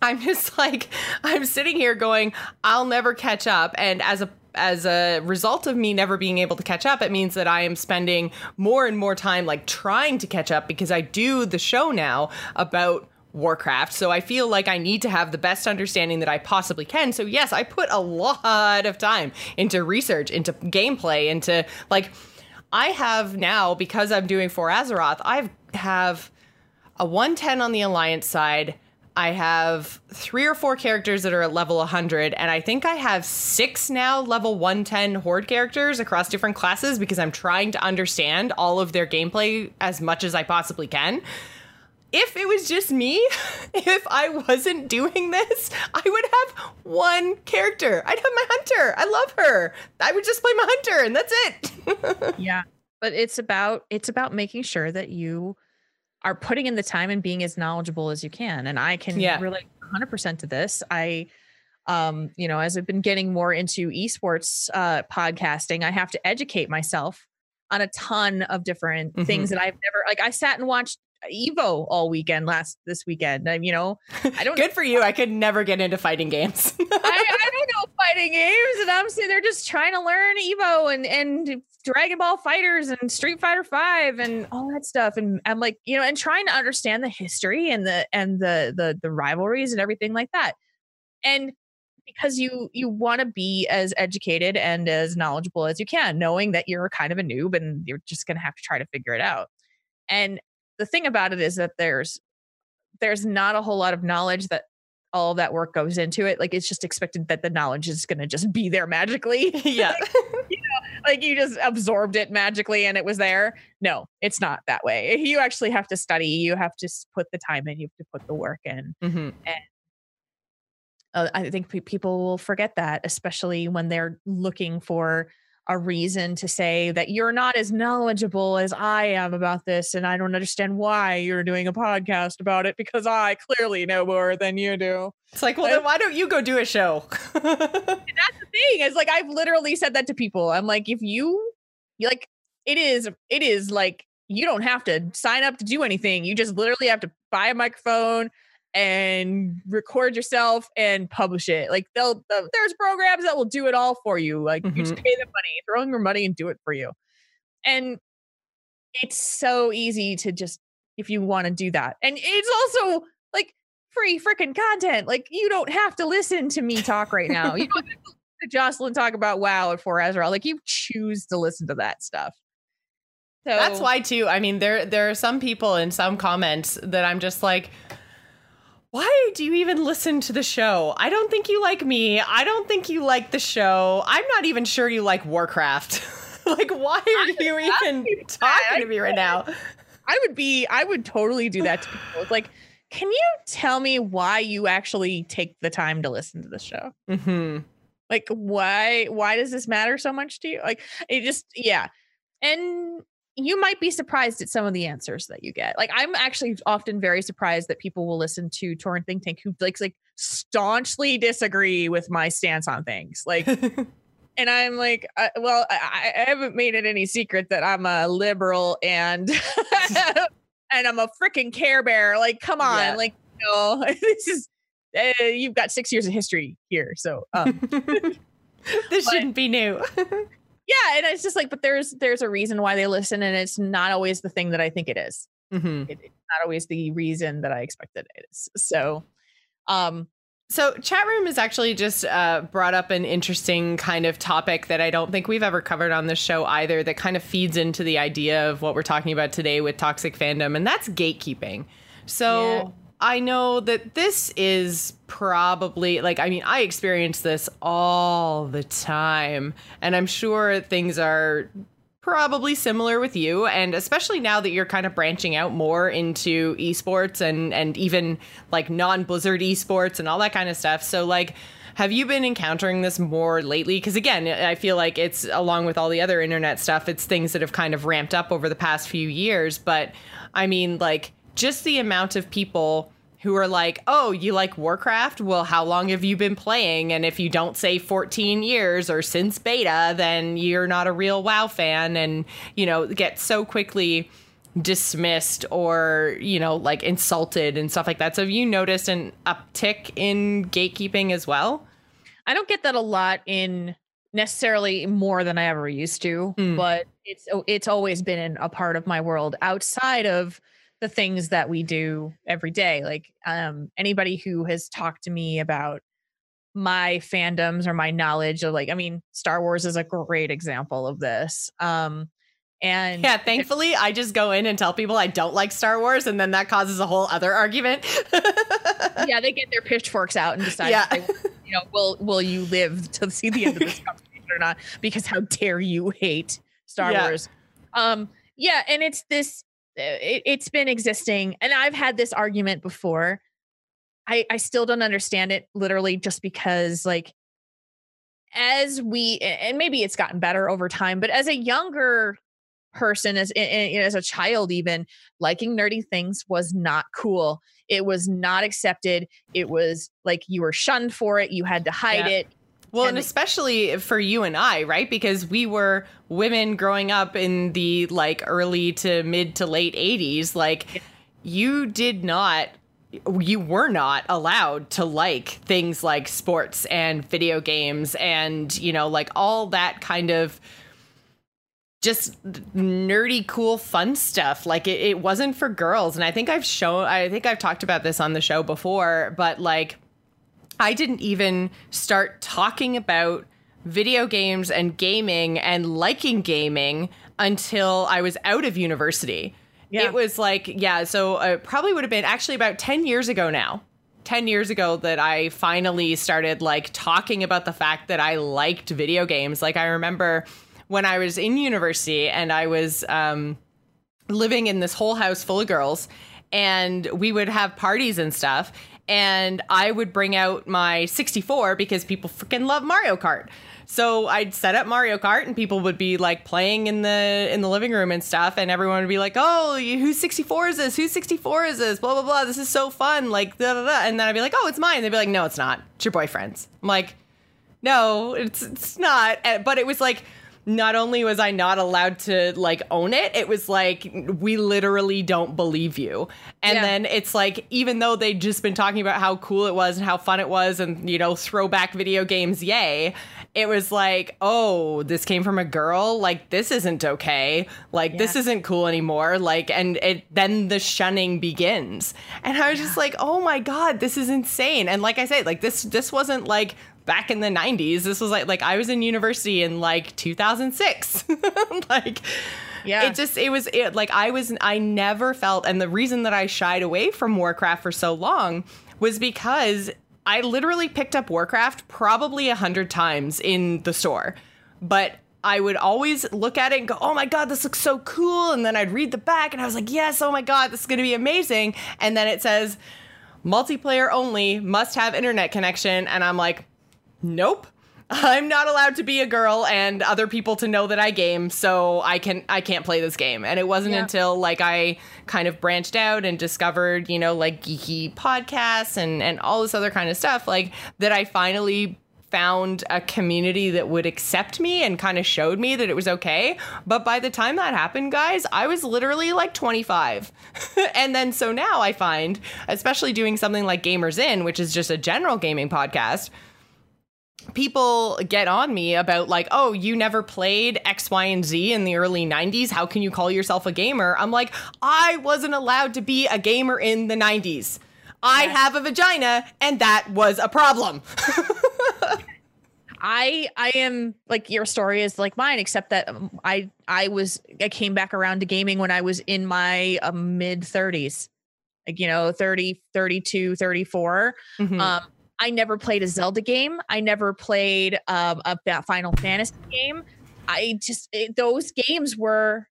I'm just like I'm sitting here going, I'll never catch up. And as a as a result of me never being able to catch up, it means that I am spending more and more time like trying to catch up because I do the show now about Warcraft. So I feel like I need to have the best understanding that I possibly can. So yes, I put a lot of time into research, into gameplay, into like I have now because I'm doing for Azeroth, I have a 110 on the alliance side, I have three or four characters that are at level 100, and I think I have six now level 110 Horde characters across different classes because I'm trying to understand all of their gameplay as much as I possibly can. If it was just me, if I wasn't doing this, I would have one character. I'd have my hunter. I love her. I would just play my hunter, and that's it. yeah, but it's about it's about making sure that you are putting in the time and being as knowledgeable as you can. And I can yeah. relate 100% to this. I, um, you know, as I've been getting more into esports uh, podcasting, I have to educate myself on a ton of different mm-hmm. things that I've never like. I sat and watched Evo all weekend last this weekend. I, you know, I don't. Good for you. I could never get into fighting games. I, I, don't know fighting games, and I'm saying they're just trying to learn Evo and and Dragon Ball FighterZ and Street Fighter Five and all that stuff. And I'm like, you know, and trying to understand the history and the and the the the rivalries and everything like that. And because you you want to be as educated and as knowledgeable as you can, knowing that you're kind of a noob and you're just going to have to try to figure it out. And the thing about it is that there's there's not a whole lot of knowledge that all that work goes into it. Like it's just expected that the knowledge is going to just be there magically. Yeah. like you just absorbed it magically and it was there. No, it's not that way. You actually have to study. You have to put the time in. You have to put the work in. Mm-hmm. And uh, I think people will forget that, especially when they're looking for a reason to say that you're not as knowledgeable as I am about this. And I don't understand why you're doing a podcast about it because I clearly know more than you do. It's like, well, then why don't you go do a show? that's the thing. It's like, I've literally said that to people. I'm like, if you, like, it is, it is like, you don't have to sign up to do anything. You just literally have to buy a microphone, and record yourself and publish it. Like they'll, there's programs that will do it all for you. Like mm-hmm. you just mm-hmm. pay them money, throw in your money and do it for you. And it's so easy to just if you want to do that. And it's also like free freaking content. Like you don't have to listen to me talk right now. you don't have to listen to Jocelyn talk about WoW at For Azeroth. Like you choose to listen to that stuff. So, That's why too. I mean, there there are some people in some comments that I'm just like, why do you even listen to the show? I don't think you like me. I don't think you like the show. I'm not even sure you like Warcraft. like, why are you even talking to me right now? I would be, I would totally do that to people. It's like, can you tell me why you actually take the time to listen to the show? Mm-hmm. Like, why, why does this matter so much to you? Like, it just, yeah. And you might be surprised at some of the answers that you get. Like I'm actually often very surprised that people will listen to Torrent Think Tank who like like staunchly disagree with my stance on things. Like and I'm like, uh, well, I, I, haven't made it any secret that I'm a liberal and and I'm a freaking Care Bear. Like, come on, yeah. like, you know, this is uh, you've got six years of history here, so um, this shouldn't be new yeah and it's just like but there's there's a reason why they listen and it's not always the thing that i think it is. Mm-hmm. It, it's not always the reason that i expected it is so um so chat room has actually just uh, brought up an interesting kind of topic that i don't think we've ever covered on this show either that kind of feeds into the idea of what we're talking about today with toxic fandom and that's gatekeeping so yeah I know that this is probably like I mean I experience this all the time and I'm sure things are probably similar with you and especially now that you're kind of branching out more into esports and and even like non-blizzard esports and all that kind of stuff. So like have you been encountering this more lately? Because again i feel like it's along with all the other internet stuff it's things that have kind of ramped up over the past few years but i mean like just the amount of people who are like, "Oh, you like Warcraft? Well, how long have you been playing? And if you don't say 14 years or since beta, then you're not a real WoW fan." And you know, get so quickly dismissed or you know like insulted and stuff like that. So have you noticed an uptick in gatekeeping as well? I don't get that a lot in necessarily more than I ever used to, mm. but it's it's always been a part of my world outside of the things that we do every day. Like um, anybody who has talked to me about my fandoms or my knowledge of like, I mean, Star Wars is a great example of this. Um, And yeah, thankfully, I just go in and tell people I don't like Star Wars, and then that causes a whole other argument. yeah, they get their pitchforks out and decide, Yeah. they, you know, will will you live to see the end of this conversation or not? Because how dare you hate Star Yeah. Wars? Um, yeah, and it's this. Uh, It, it's been existing, and I've had this argument before. I I still don't understand it literally, just because like as we and maybe it's gotten better over time, but as a younger person as as a child even liking nerdy things was not cool it was not accepted it was like you were shunned for it you had to hide Yeah. it Well, And and especially for you and I, right? Because we were women growing up in the like early to mid to late 80s. Like, you did not, you were not allowed to like things like sports and video games and, you know, like all that kind of just nerdy cool fun stuff like it, it wasn't for girls and i think i've shown i think i've talked about this on the show before but like I didn't even start talking about video games and gaming and liking gaming until I was out of university. Yeah. It was like, yeah, so uh, probably would have been actually about 10 years ago now. 10 years ago that I finally started like talking about the fact that I liked video games. Like I remember when I was in university and I was um living in this whole house full of girls and we would have parties and stuff and I would bring out my 64 because people freaking love Mario Kart. So I'd set up Mario Kart and people would be like playing in the in the living room and stuff and everyone would be like, "Oh, who's 64 is this? Who's 64 is this? blah blah blah. This is so fun." Like da, da, da. and then I'd be like, "Oh, it's mine." They'd be like, "No, it's not. It's your boyfriend's." I'm like, no, it's it's not. Uh, But it was like not only was I not allowed to like own it, it was like we literally don't believe you. And Yeah. then it's like even though they'd just been talking about how cool it was and how fun it was and you know throwback video games, yay. It was like, oh, this came from a girl. Like this isn't okay. Like this isn't cool anymore. Like and it then the shunning begins. And I was just like, oh my god, this is insane. And like I said, like this this wasn't like back in the 90s this was like like i was in university in like 2006 like Yeah. it just it was it like i was i never felt and the reason that i shied away from warcraft for so long was because i literally picked up warcraft probably a hundred times in the store but I would always look at it and go, "Oh my god, this looks so cool!" And then I'd read the back, and I was like, "Yes, oh my god, this is going to be amazing!" And then it says, "Multiplayer only, must have internet connection," and I'm like, nope. I'm not allowed to be a girl and other people to know that i game so i can i can't play this game. And it wasn't until like i kind of branched out and discovered you know like geeky podcasts and and all this other kind of stuff like that i finally found a community that would accept me and kind of showed me that it was okay. But by the time that happened guys i was literally like 25 and then so now i find especially doing something like Gamers Inn which is just a general gaming podcast people get on me about like oh you never played x y and z in the early 90s how can you call yourself a gamer? I'm like i wasn't allowed to be a gamer in the 90s i have a vagina and that was a problem. I I am like your story is like mine, except that um, I I was I came back around to gaming when I was in my uh, mid 30s, like you know 30, 32, 34. Mhm. Um, I never played a Zelda game. I never played um, a Final Fantasy game. I just it, those games were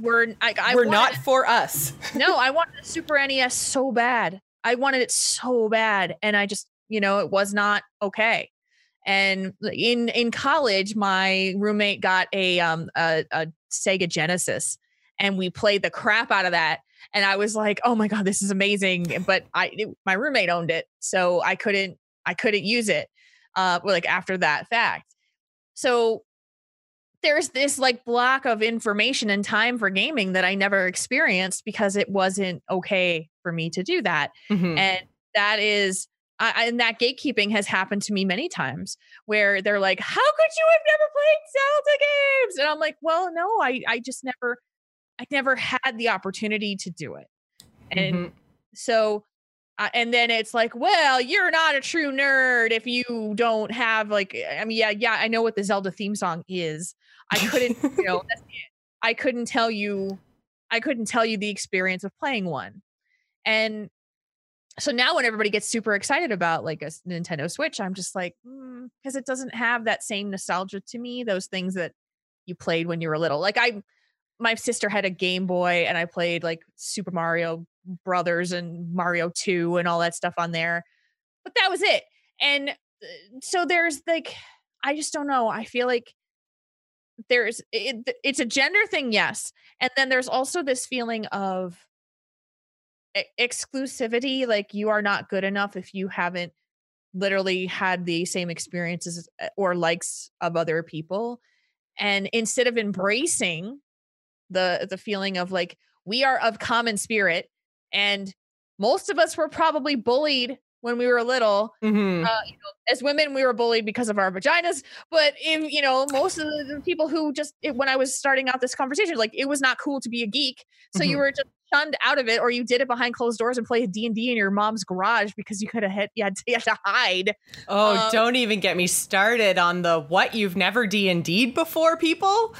were I, I we're wanted- not for us no, I wanted a Super NES so bad. I wanted it so bad, and I just, you know, it was not okay. And in in college, my roommate got a um a, a Sega Genesis, and we played the crap out of that. And I was like, "Oh my god, this is amazing!" But I, it- my roommate owned it, so I couldn't, I couldn't use it. Uh, like after that fact, so there's this like block of information and time for gaming that I never experienced because it wasn't okay for me to do that. Mhm. And that is, I- and that gatekeeping has happened to me many times where they're like, "How could you have never played Zelda games?" And I'm like, "Well, no, I, I just never, I never had the opportunity to do it." And Mhm. so uh, and then it's like well you're not a true nerd if you don't have like i mean yeah yeah i know what the zelda theme song is i couldn't you know. I couldn't tell you I couldn't tell you the experience of playing one. And so now when everybody gets super excited about like a Nintendo Switch, I'm just like, because mm, it doesn't have that same nostalgia to me. Those things that you played when you were little. Like I, my sister had a Game Boy, and I played like Super Mario Brothers and Mario Two and all that stuff on there, but that was it. And uh, so there's like, I just don't know. I feel like there's it, it's a gender thing, yes, and then there's also this feeling of exclusivity like you are not good enough if you haven't literally had the same experiences eh, or likes of other people and instead of embracing the the feeling of like we are of common spirit and most of us were probably bullied when we were little. Mm-hmm. Uh, you know, as women, we were bullied because of our vaginas. But if you know, most of the people who just it, when I was starting out this conversation, like it was not cool to be a geek, so mm-hmm. you were just shunned out of it, or you did it behind closed doors and played D and D in your mom's garage because you could have hit, you had to, you had to hide. Oh, um, don't even get me started on the what you've never D and D before, people.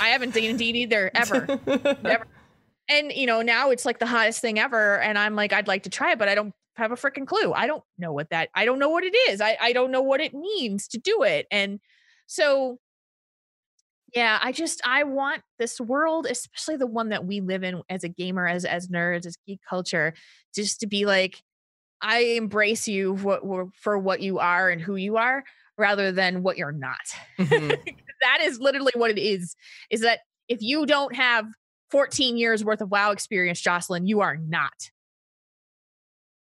I haven't and D either ever, never. And you know now it's like the hottest thing ever, and I'm like I'd like to try it, but I don't have a freaking clue. I don't know what that. I don't know what it is. I I don't know what it means to do it, and so yeah, I just I want this world, especially the one that we live in as a gamer, as as nerds, as geek culture, just to be like, I embrace you for, for what you are and who you are, rather than what you're not. Mm-hmm. that is literally what it is. Is that if you don't have 14 years worth of WoW experience, Jocelyn, you are not.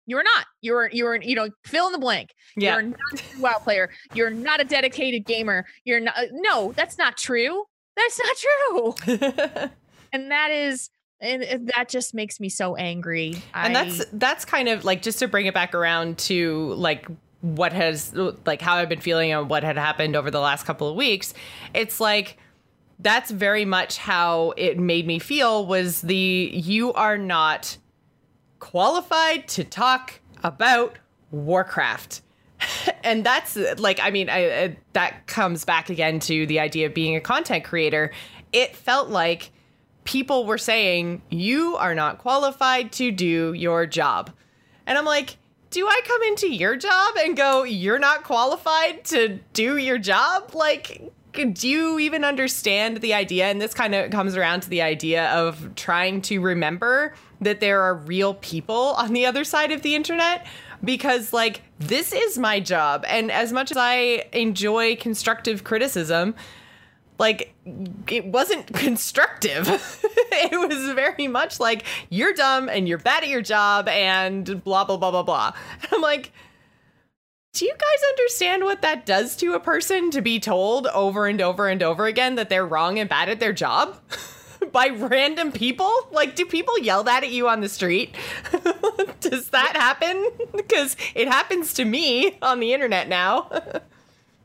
You're not. You're you're you know fill in the blank. Yeah. You're not a WoW player. You're not a dedicated gamer. You're not. Uh, no, that's not true. That's not true. and that is and that just makes me so angry. And I, that's that's kind of like just to bring it back around to like what has like how I've been feeling and what had happened over the last couple of weeks. It's like that's very much how it made me feel was the you are not qualified to talk about Warcraft. and that's like, I mean, I, I, that comes back again to the idea of being a content creator. It felt like people were saying, You are not qualified to do your job. And I'm like, do I come into your job and go, You're not qualified to do your job? Like, do you even understand the idea? And this kind of comes around to the idea of trying to remember that there are real people on the other side of the internet because like this is my job and as much as I enjoy constructive criticism like it wasn't constructive. it was very much like you're dumb and you're bad at your job and blah blah blah blah blah. I'm like do you guys understand what that does to a person to be told over and over and over again that they're wrong and bad at their job? by random people? Like, do people yell that at you on the street? Does that happen? Because it happens to me on the internet now.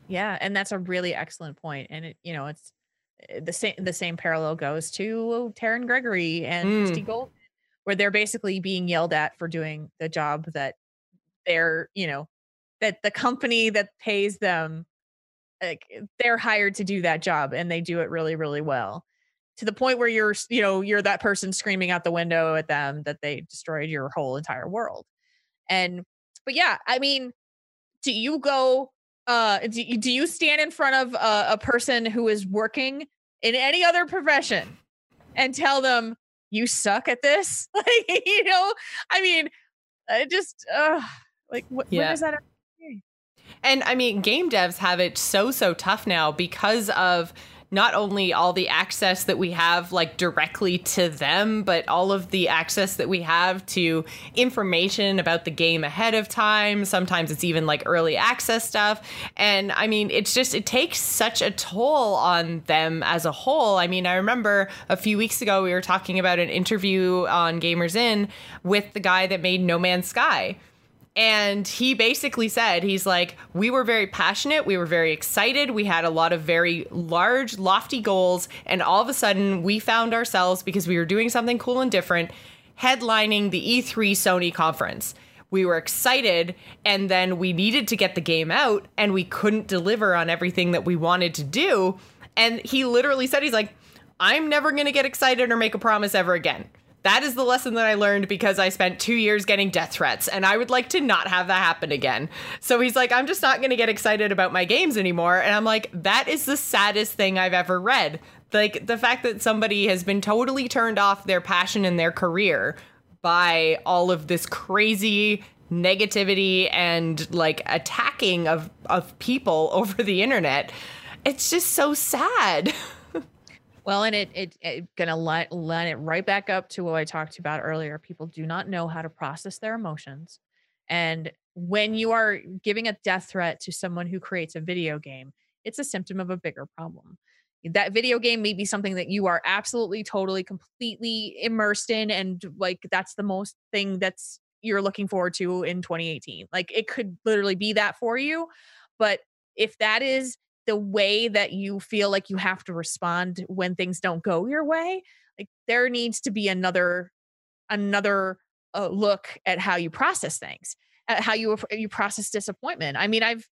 Yeah, and that's a really excellent point. And it, you know, it's eh, the same. The same parallel goes to Taran Gregory and mm. Christie Golden, where they're basically being yelled at for doing the job that they're, you know, that the company that pays them like they're hired to do that job and they do it really really well to the point where you're you know you're that person screaming out the window at them that they destroyed your whole entire world and but yeah i mean do you go uh do, do you stand in front of a, a person who is working in any other profession and tell them you suck at this? Like you know? I mean it just uh like what, yeah. where does that and i mean game devs have it so so tough now because of not only all the access that we have like directly to them, but all of the access that we have to information about the game ahead of time. Sometimes it's even like early access stuff. And I mean, it's just, it takes such a toll on them as a whole. I mean, I remember a few weeks ago we were talking about an interview on Gamers Inn with the guy that made No Man's Sky and he basically said, he's like, we were very passionate. We were very excited. We had a lot of very large, lofty goals. And all of a sudden, we found ourselves, because we were doing something cool and different, headlining the E3 Sony conference. We were excited, and then we needed to get the game out, and we couldn't deliver on everything that we wanted to do. And he literally said, he's like, I'm never going to get excited or make a promise ever again. That is the lesson that I learned because I spent two years getting death threats, and I would like to not have that happen again. So he's like, I'm just not going to get excited about my games anymore. And I'm like, that is the saddest thing I've ever read. Like the fact that somebody has been totally turned off their passion and their career by all of this crazy negativity and like attacking of of people over the internet. It's just so sad. Well, and it it, it gonna line, line it right back up to what I talked about earlier. People do not know how to process their emotions, and when you are giving a death threat to someone who creates a video game, it's a symptom of a bigger problem. That video game may be something that you are absolutely, totally, completely immersed in, and like that's the most thing that's you're looking forward to in 2018. Like it could literally be that for you, but if that is the way that you feel like you have to respond when things don't go your way like there needs to be another another uh, look at how you process things at how you you process disappointment. I mean i've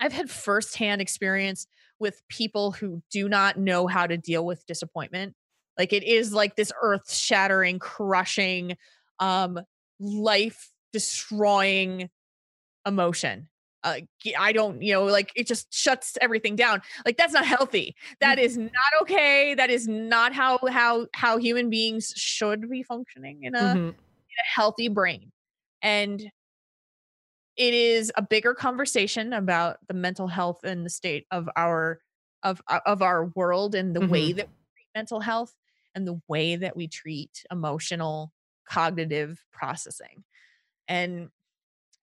i've had firsthand experience with people who do not know how to deal with disappointment. Like it is like this earth shattering crushing um life destroying emotion uh, I don't, you know, like it just shuts everything down. Like that's not healthy. That is not okay. That is not how how how human beings should be functioning in a, mm-hmm. in a healthy brain. And it is a bigger conversation about the mental health and the state of our of uh, of our world and the mm-hmm. way that we treat mental health and the way that we treat emotional cognitive processing. And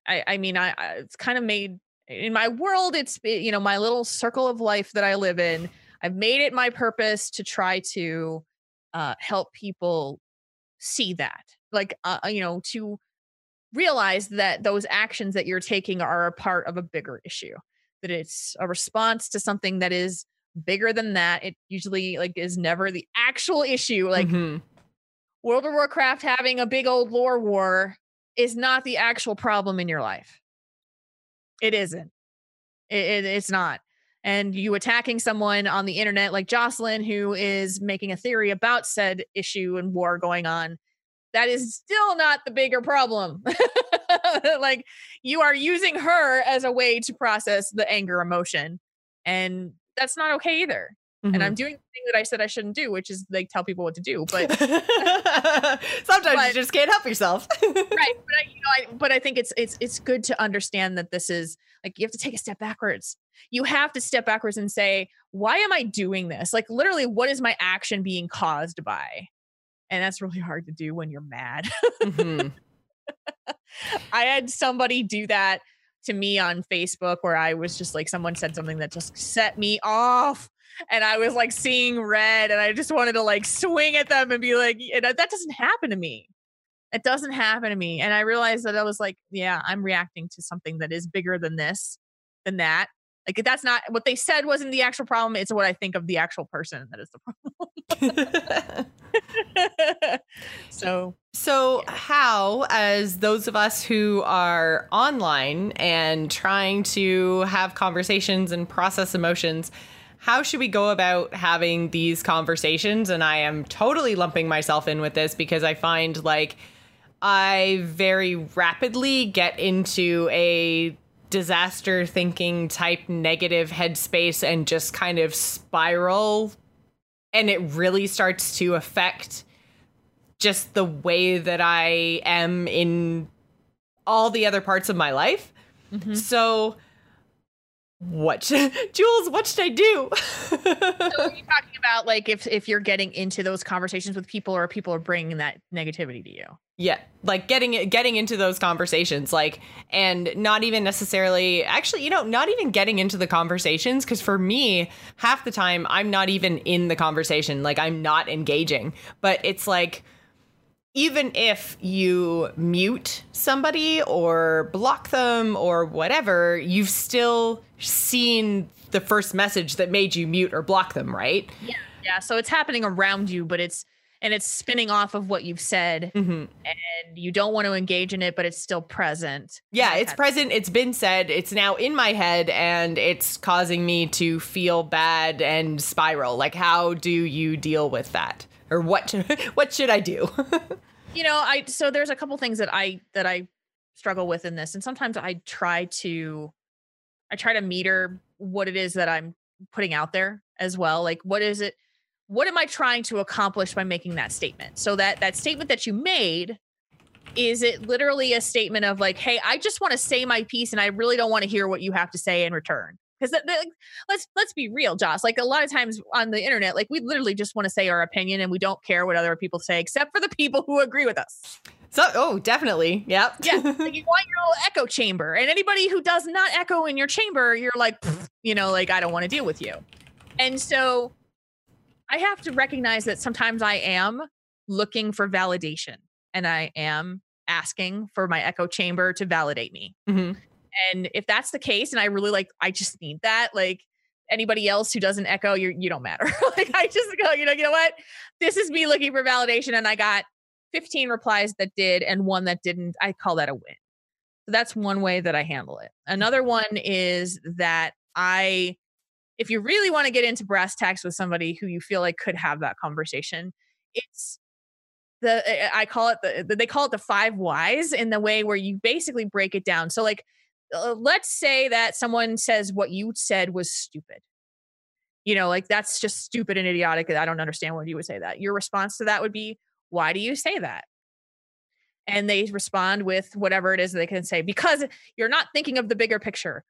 I, I mean, I, I it's kind of made in my world. It's you know my little circle of life that I live in. I've made it my purpose to try to uh, help people see that, like uh, you know, to realize that those actions that you're taking are a part of a bigger issue. That it's a response to something that is bigger than that. It usually like is never the actual issue. Like mm-hmm. World of Warcraft having a big old lore war is not the actual problem in your life. It isn't. It, it, it's not. And you attacking someone on the internet like Jocelyn, who is making a theory about said issue and war going on, that is still not the bigger problem. like you are using her as a way to process the anger emotion. And that's not okay either. Mm-hmm. And I'm mm-hmm. doing the thing that I said I shouldn't do, which is like tell people what to do. But sometimes but, you just can't help yourself. right. But I, you know, I, but I think it's it's it's good to understand that this is like you have to take a step backwards. You have to step backwards and say, why am I doing this? Like literally, what is my action being caused by? And that's really hard to do when you're mad. Mm-hmm. I had somebody do that to me on Facebook where I was just like someone said something that just set me off and I was like seeing red and I just wanted to like swing at them and be like, that doesn't happen to me. It doesn't happen to me. And I realized that I was like, yeah, I'm reacting to something that is bigger than this, than that. Like that's not what they said wasn't the actual problem. It's what I think of the actual person that is the problem. so so yeah. how as those of us who are online and trying to have conversations and process emotions how should we go about having these conversations? And I am totally lumping myself in with this because I find like I very rapidly get into a disaster thinking type negative headspace and just kind of spiral. And it really starts to affect just the way that I am in all the other parts of my life. Mm-hmm. So what jules what should i do? So are you talking about like if if you're getting into those conversations with people or people are bringing that negativity to you? Yeah like getting getting into those conversations like and not even necessarily actually you know not even getting into the conversations because for me half the time i'm not even in the conversation like i'm not engaging. But it's like even if you mute somebody or block them or whatever, you've still seen the first message that made you mute or block them, right? Yeah. Yeah. So it's happening around you, but it's and it's spinning off of what you've said hmm and you don't want to engage in it but it's still present Yeah, it's present. It's been said. It's now in my head, and it's causing me to feel bad and spiral. Like, how do you deal with that, or what? what should I do? you know i so there's a couple things that i that i struggle with in this and sometimes i try to i try to meter what it is that i'm putting out there as well like what is it what am i trying to accomplish by making that statement so that that statement that you made is it literally a statement of like hey i just want to say my piece and i really don't want to hear what you have to say in return because let's let's be real joss like a lot of times on the internet like we literally just want to say our opinion and we don't care what other people say except for the people who agree with us so, oh, definitely. Yep. yeah like you want your little echo chamber and anybody who does not echo in your chamber you're like you know like i don't want to deal with you and so i have to recognize that sometimes i am looking for validation and i am asking for my echo chamber to validate me hmm and if that's the case and i really like i just need that like anybody else who doesn't echo you you don't matter. Like i just go you know you know what? This is me looking for validation and i got 15 replies that did and one that didn't. I call that a win. So that's one way that i handle it. Another mm-hmm. one is that i if you really want to get into brass tacks with somebody who you feel like could have that conversation it's the eh, eh, i call it the they call it the five whys in the way where you basically break it down. So like uh, let's say that someone says what you said was stupid. You know, like that's just stupid and idiotic. I don't understand why you would say that. Your response to that would be, why do you say that? And they respond with whatever it is they can say because you're not thinking of the bigger picture.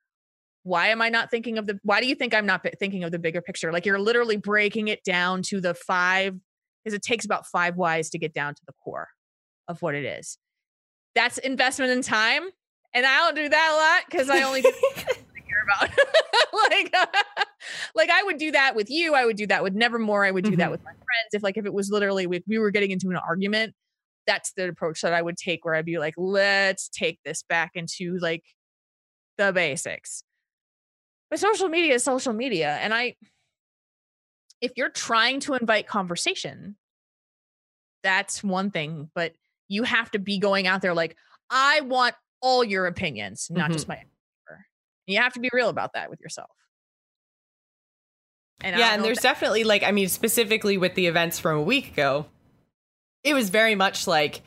Why am I not thinking of the why do you think I'm not thinking of the bigger picture? Like you're literally breaking it down to the five because it takes about five whys to get down to the core of what it is. That's investment in time and I don't do that a lot because I only do things I care about. like, like I would do that with you. I would do that with Nevermore. I would do that Mhm. with my friends. If like if it was literally we, we were getting into an argument, that's the approach that I would take. Where I'd be like, let's take this back into like the basics. But social media is social media, and I, if you're trying to invite conversation, that's one thing. But you have to be going out there like, I want all your opinions, not just mm-hmm. my. You have to be real about that with yourself. And yeah, and there's definitely like I mean specifically with the events from a week ago, it was very much like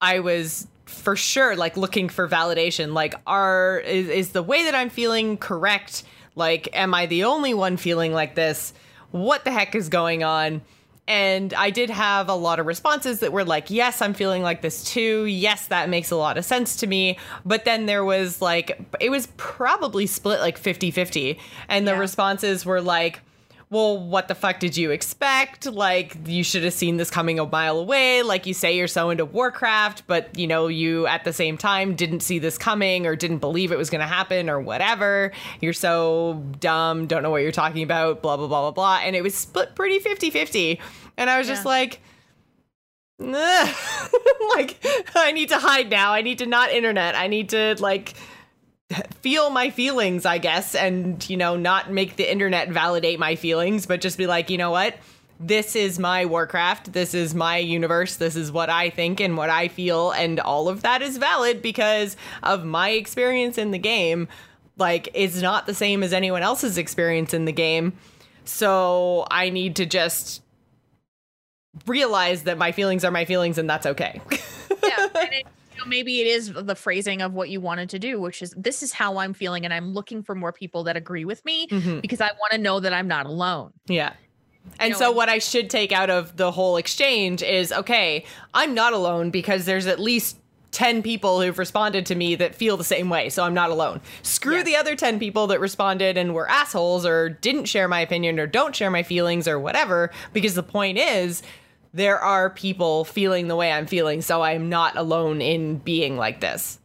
I was for sure like looking for validation like are is, is the way that I'm feeling correct? Like am I the only one feeling like this? What the heck is going on? And I did have a lot of responses that were like, yes, I'm feeling like this too. Yes, that makes a lot of sense to me. But then there was like, it was probably split like 50 50. And the Yeah. responses were like, well, what the fuck did you expect? Like, you should have seen this coming a mile away. Like, you say you're so into Warcraft, but you know, you at the same time didn't see this coming or didn't believe it was going to happen or whatever. You're so dumb, don't know what you're talking about, blah, blah, blah, blah, blah. And it was split pretty 50 50. And I was just like, like, I need to hide now. I need to not internet. I need to, like, feel my feelings, I guess, and you know, not make the internet validate my feelings, but just be like, you know what? This is my Warcraft. This is my universe. This is what I think and what I feel, and all of that is valid because of my experience in the game. Like, it's not the same as anyone else's experience in the game. So I need to just realize that my feelings are my feelings and that's okay. yeah, and it, you maybe it is the phrasing of what you wanted to do, which is this is how I'm feeling, and I'm looking for more people that agree with me Mhm. because I want to know that I'm not alone. Yeah. And know, so what I should take out of the whole exchange is okay, I'm not alone because there's at least 10 people who've responded to me that feel the same way, so I'm not alone. Screw Yes. the other 10 people that responded and were assholes or didn't share my opinion or don't share my feelings or whatever, because the point is there are people feeling the way I'm feeling, so I'm not alone in being like this.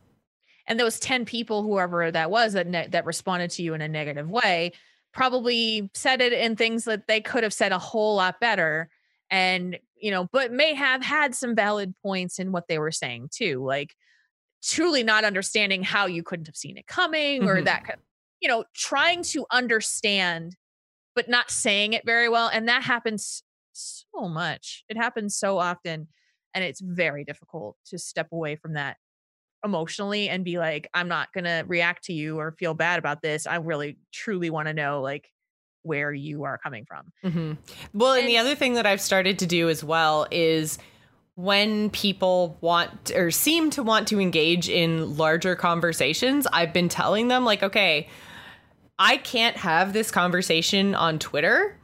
And those ten people, whoever that was, that ne- that responded to you in a negative way, probably said it in things that they could have said a whole lot better, and you know, but may have had some valid points in what they were saying too, like truly not understanding how you couldn't have seen it coming or Mhm. that, you know, trying to understand, but not saying it very well, and that happens so much. It happens so often. And it's very difficult to step away from that emotionally and be like, I'm not going to react to you or feel bad about this. I really, truly want to know, like, where you are coming from. Mm-hmm. Well, and, and the other thing that I've started to do as well is when people want or seem to want to engage in larger conversations, I've been telling them, like, okay, I can't have this conversation on Twitter.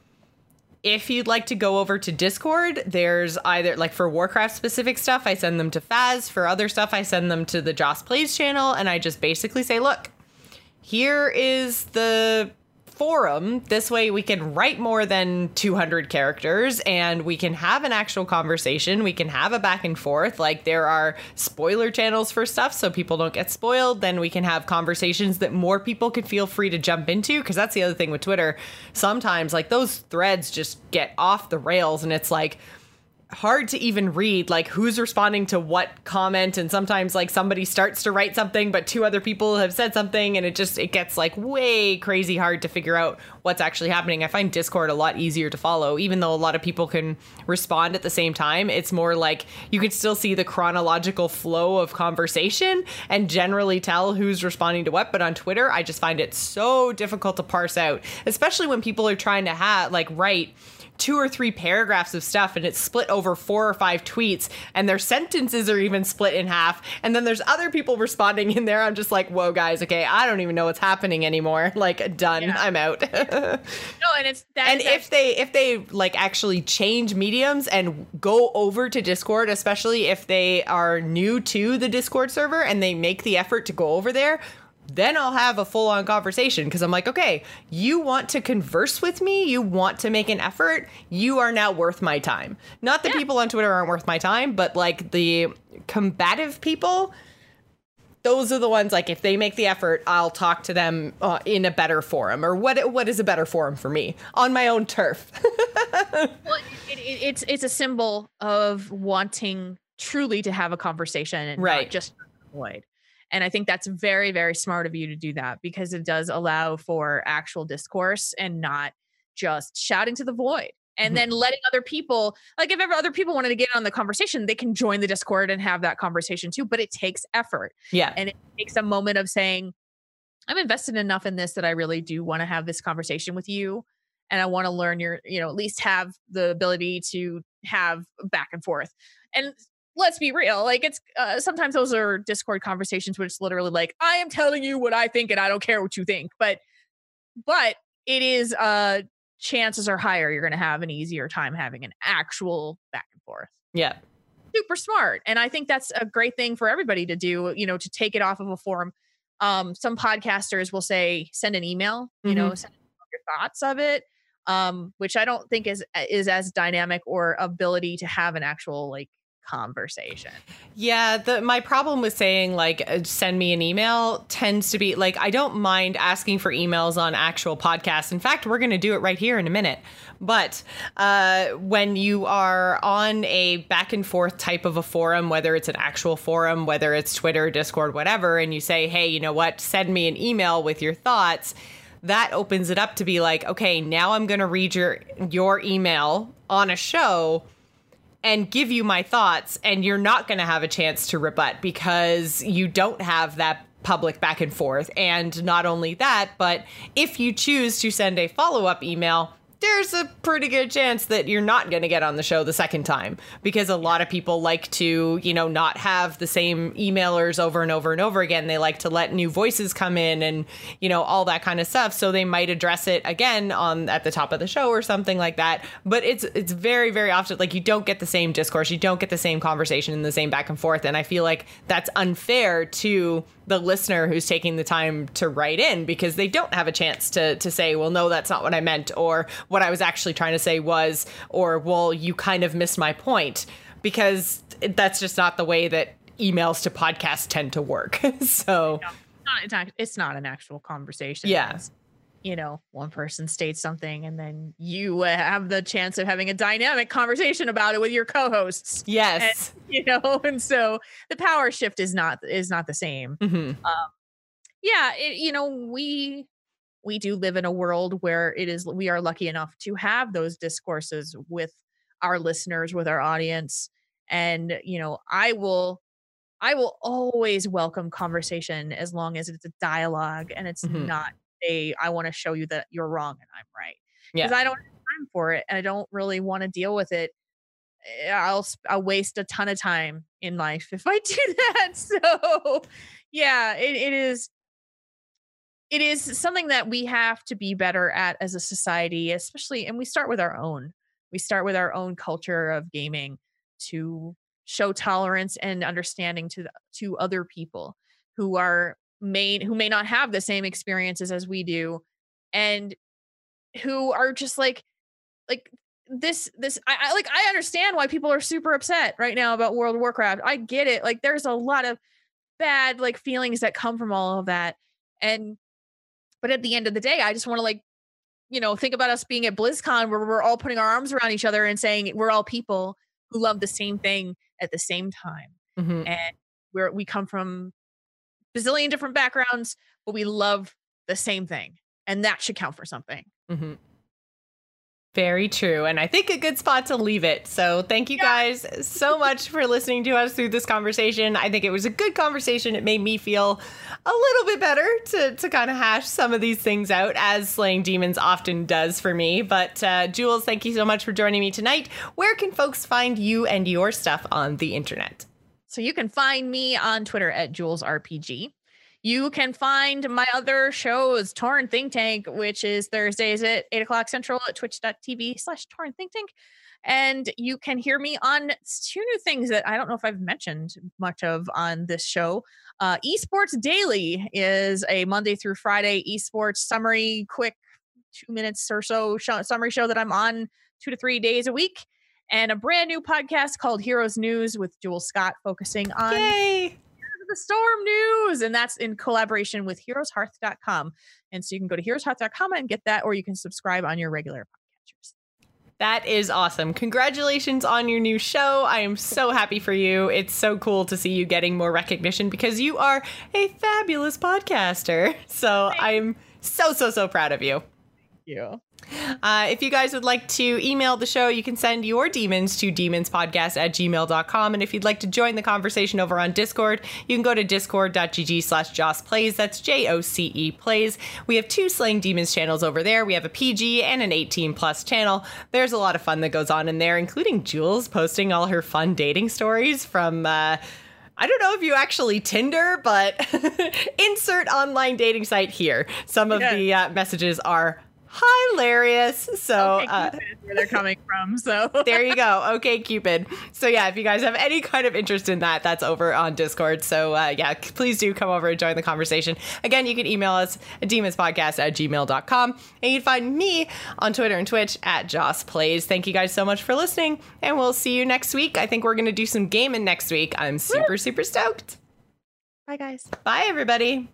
If you'd like to go over to Discord, there's either like for Warcraft specific stuff, I send them to Faz. For other stuff, I send them to the Joce Plays channel, and I just basically say, look, here is the forum. This way we can write more than 200 characters and we can have an actual conversation. We can have a back and forth. Like there are spoiler channels for stuff so people don't get spoiled. Then we can have conversations that more people can feel free to jump into. Cause that's the other thing with Twitter. Sometimes like those threads just get off the rails and it's like, hard to even read like who's responding to what comment and sometimes like somebody starts to write something but two other people have said something and it just it gets like way crazy hard to figure out what's actually happening. I find discord a lot easier to follow even though a lot of people can respond at the same time. It's more like you can still see the chronological flow of conversation and generally tell who's responding to what but on twitter i just find it so difficult to parse out especially when people are trying to have like write two or three paragraphs of stuff and it's split over four or five tweets and their sentences are even split in half. And then there's other people responding in there. I'm just like whoa guys okay i don't even know what's happening anymore. Like done. Yeah. i'm out. No and it's that, and if they if they like actually change mediums and go over to discord especially if they are new to the discord server and they make the effort to go over there then I'll have a full on conversation because I'm like, okay, you want to converse with me, you want to make an effort, you are now worth my time. Not the yeah. people on Twitter aren't worth my time, but like the combative people, those are the ones like if they make the effort, I'll talk to them uh, in a better forum or what what is a better forum for me on my own turf. well, it, it, it's it's a symbol of wanting truly to have a conversation and right. not just avoid. And I think that's very, very smart of you to do that because it does allow for actual discourse and not just shouting to the void. And mm-hmm. then letting other people, like if ever other people wanted to get on the conversation, they can join the Discord and have that conversation too. But it takes effort. Yeah. And it takes a moment of saying, I'm invested enough in this that I really do want to have this conversation with you. And I want to learn your, you know, at least have the ability to have back and forth. And let's be real like it's uh, sometimes those are discord conversations which literally like i am telling you what i think and i don't care what you think but but it is uh chances are higher you're going to have an easier time having an actual back and forth. Yeah. Super smart and i think that's a great thing for everybody to do you know to take it off of a forum. Um some podcasters will say send an email you mm-hmm. know send your thoughts of it um which i don't think is is as dynamic or ability to have an actual like conversation. Yeah, the my problem with saying like uh, send me an email tends to be like I don't mind asking for emails on actual podcasts. In fact, we're going to do it right here in a minute. But uh, when you are on a back and forth type of a forum, whether it's an actual forum, whether it's Twitter, Discord, whatever, and you say, "Hey, you know what? Send me an email with your thoughts." That opens it up to be like, okay, now I'm going to read your your email on a show and give you my thoughts, and you're not going to have a chance to rebut because you don't have that public back and forth. And not only that, but if you choose to send a follow up email, there's a pretty good chance that you're not going to get on the show the second time because a lot of people like to, you know, not have the same emailers over and over and over again. They like to let new voices come in and, you know, all that kind of stuff. So they might address it again on at the top of the show or something like that. But it's it's very very often like you don't get the same discourse, you don't get the same conversation and the same back and forth and I feel like that's unfair to the listener who's taking the time to write in because they don't have a chance to to say, well, no, that's not what I meant, or what I was actually trying to say was, or well, you kind of missed my point, because that's just not the way that emails to podcasts tend to work. so it's not, it's not an actual conversation. Yeah. It's, you know, one person states something and then you have the chance of having a dynamic conversation about it with your co-hosts. Yes. And, you know, and so the power shift is not is not the same. Mm-hmm. Um, yeah, it, you know, we we do live in a world where it is we are lucky enough to have those discourses with our listeners, with our audience. And, you know, I will I will always welcome conversation as long as it's a dialogue and it's mm-hmm. not a I want to show you that you're wrong and I'm right. Because yeah. I don't have time for it and I don't really want to deal with it. Eh, I'll I'll waste a ton of time in life if I do that. So yeah, it, it is it is something that we have to be better at as a society, especially and we start with our own. We start with our own culture of gaming to show tolerance and understanding to to other people who are may who may not have the same experiences as we do and who are just like like this this I, I, like i understand why people are super upset right now about world warcraft i get it like there's a lot of bad like feelings that come from all of that and but at the end of the day i just want to like you know think about us being at blizzcon where we're all putting our arms around each other and saying we're all people who love the same thing at the same time. Mm-hmm. And we're we come from bazillion different backgrounds, but we love the same thing. And that should count for something. Mm-hmm. Very true. And I think a good spot to leave it. So thank you guys so much for listening to us through this conversation. I think it was a good conversation. It made me feel a little bit better to, to kind of hash some of these things out, as slaying demons often does for me. But uh, Jules, thank you so much for joining me tonight. Where can folks find you and your stuff on the internet? So you can find me on Twitter at JulesRPG. You can find my other shows, Tauren Think Tank, which is Thursdays at 8 o'clock central at twitch.tv slash Tauren Think Tank. And you can hear me on two new things that I don't know if I've mentioned much of on this show. Uh, Esports Daily is a Monday through Friday esports summary, quick two minutes or so show, summary show that I'm on two to three days a week. And a brand new podcast called Heroes News with Jules Scott, focusing on Yay the storm news. And that's in collaboration with heroeshearth.com. And so you can go to heroeshearth.com and get that, or you can subscribe on your regular podcatchers. That is awesome. Congratulations on your new show. I am so happy for you. It's so cool to see you getting more recognition because you are a fabulous podcaster. So I'm so, so, so proud of you. You. Uh, if you guys would like to email the show, you can send your demons to demonspodcast at gmail.com. And if you'd like to join the conversation over on Discord, you can go to discord.gg slash Joce Plays. That's J O C E Plays. We have two Slaying Demons channels over there. We have a PG and an 18 plus channel. There's a lot of fun that goes on in there, including Jules posting all her fun dating stories from. Uh, I don't know if you actually Tinder, but insert online dating site here. Some of yeah. the uh, messages are hilarious. So okay, uh, where they're coming from. So there you go. Okay, Cupid. So yeah, if you guys have any kind of interest in that, that's over on Discord. So uh, yeah, please do come over and join the conversation. Again, you can email us at demonspodcast at gmail.com. And you can find me on Twitter and Twitch at Joce Plays. Thank you guys so much for listening. And we'll see you next week. I think we're gonna do some gaming next week. I'm super, super stoked. Bye guys. Bye everybody.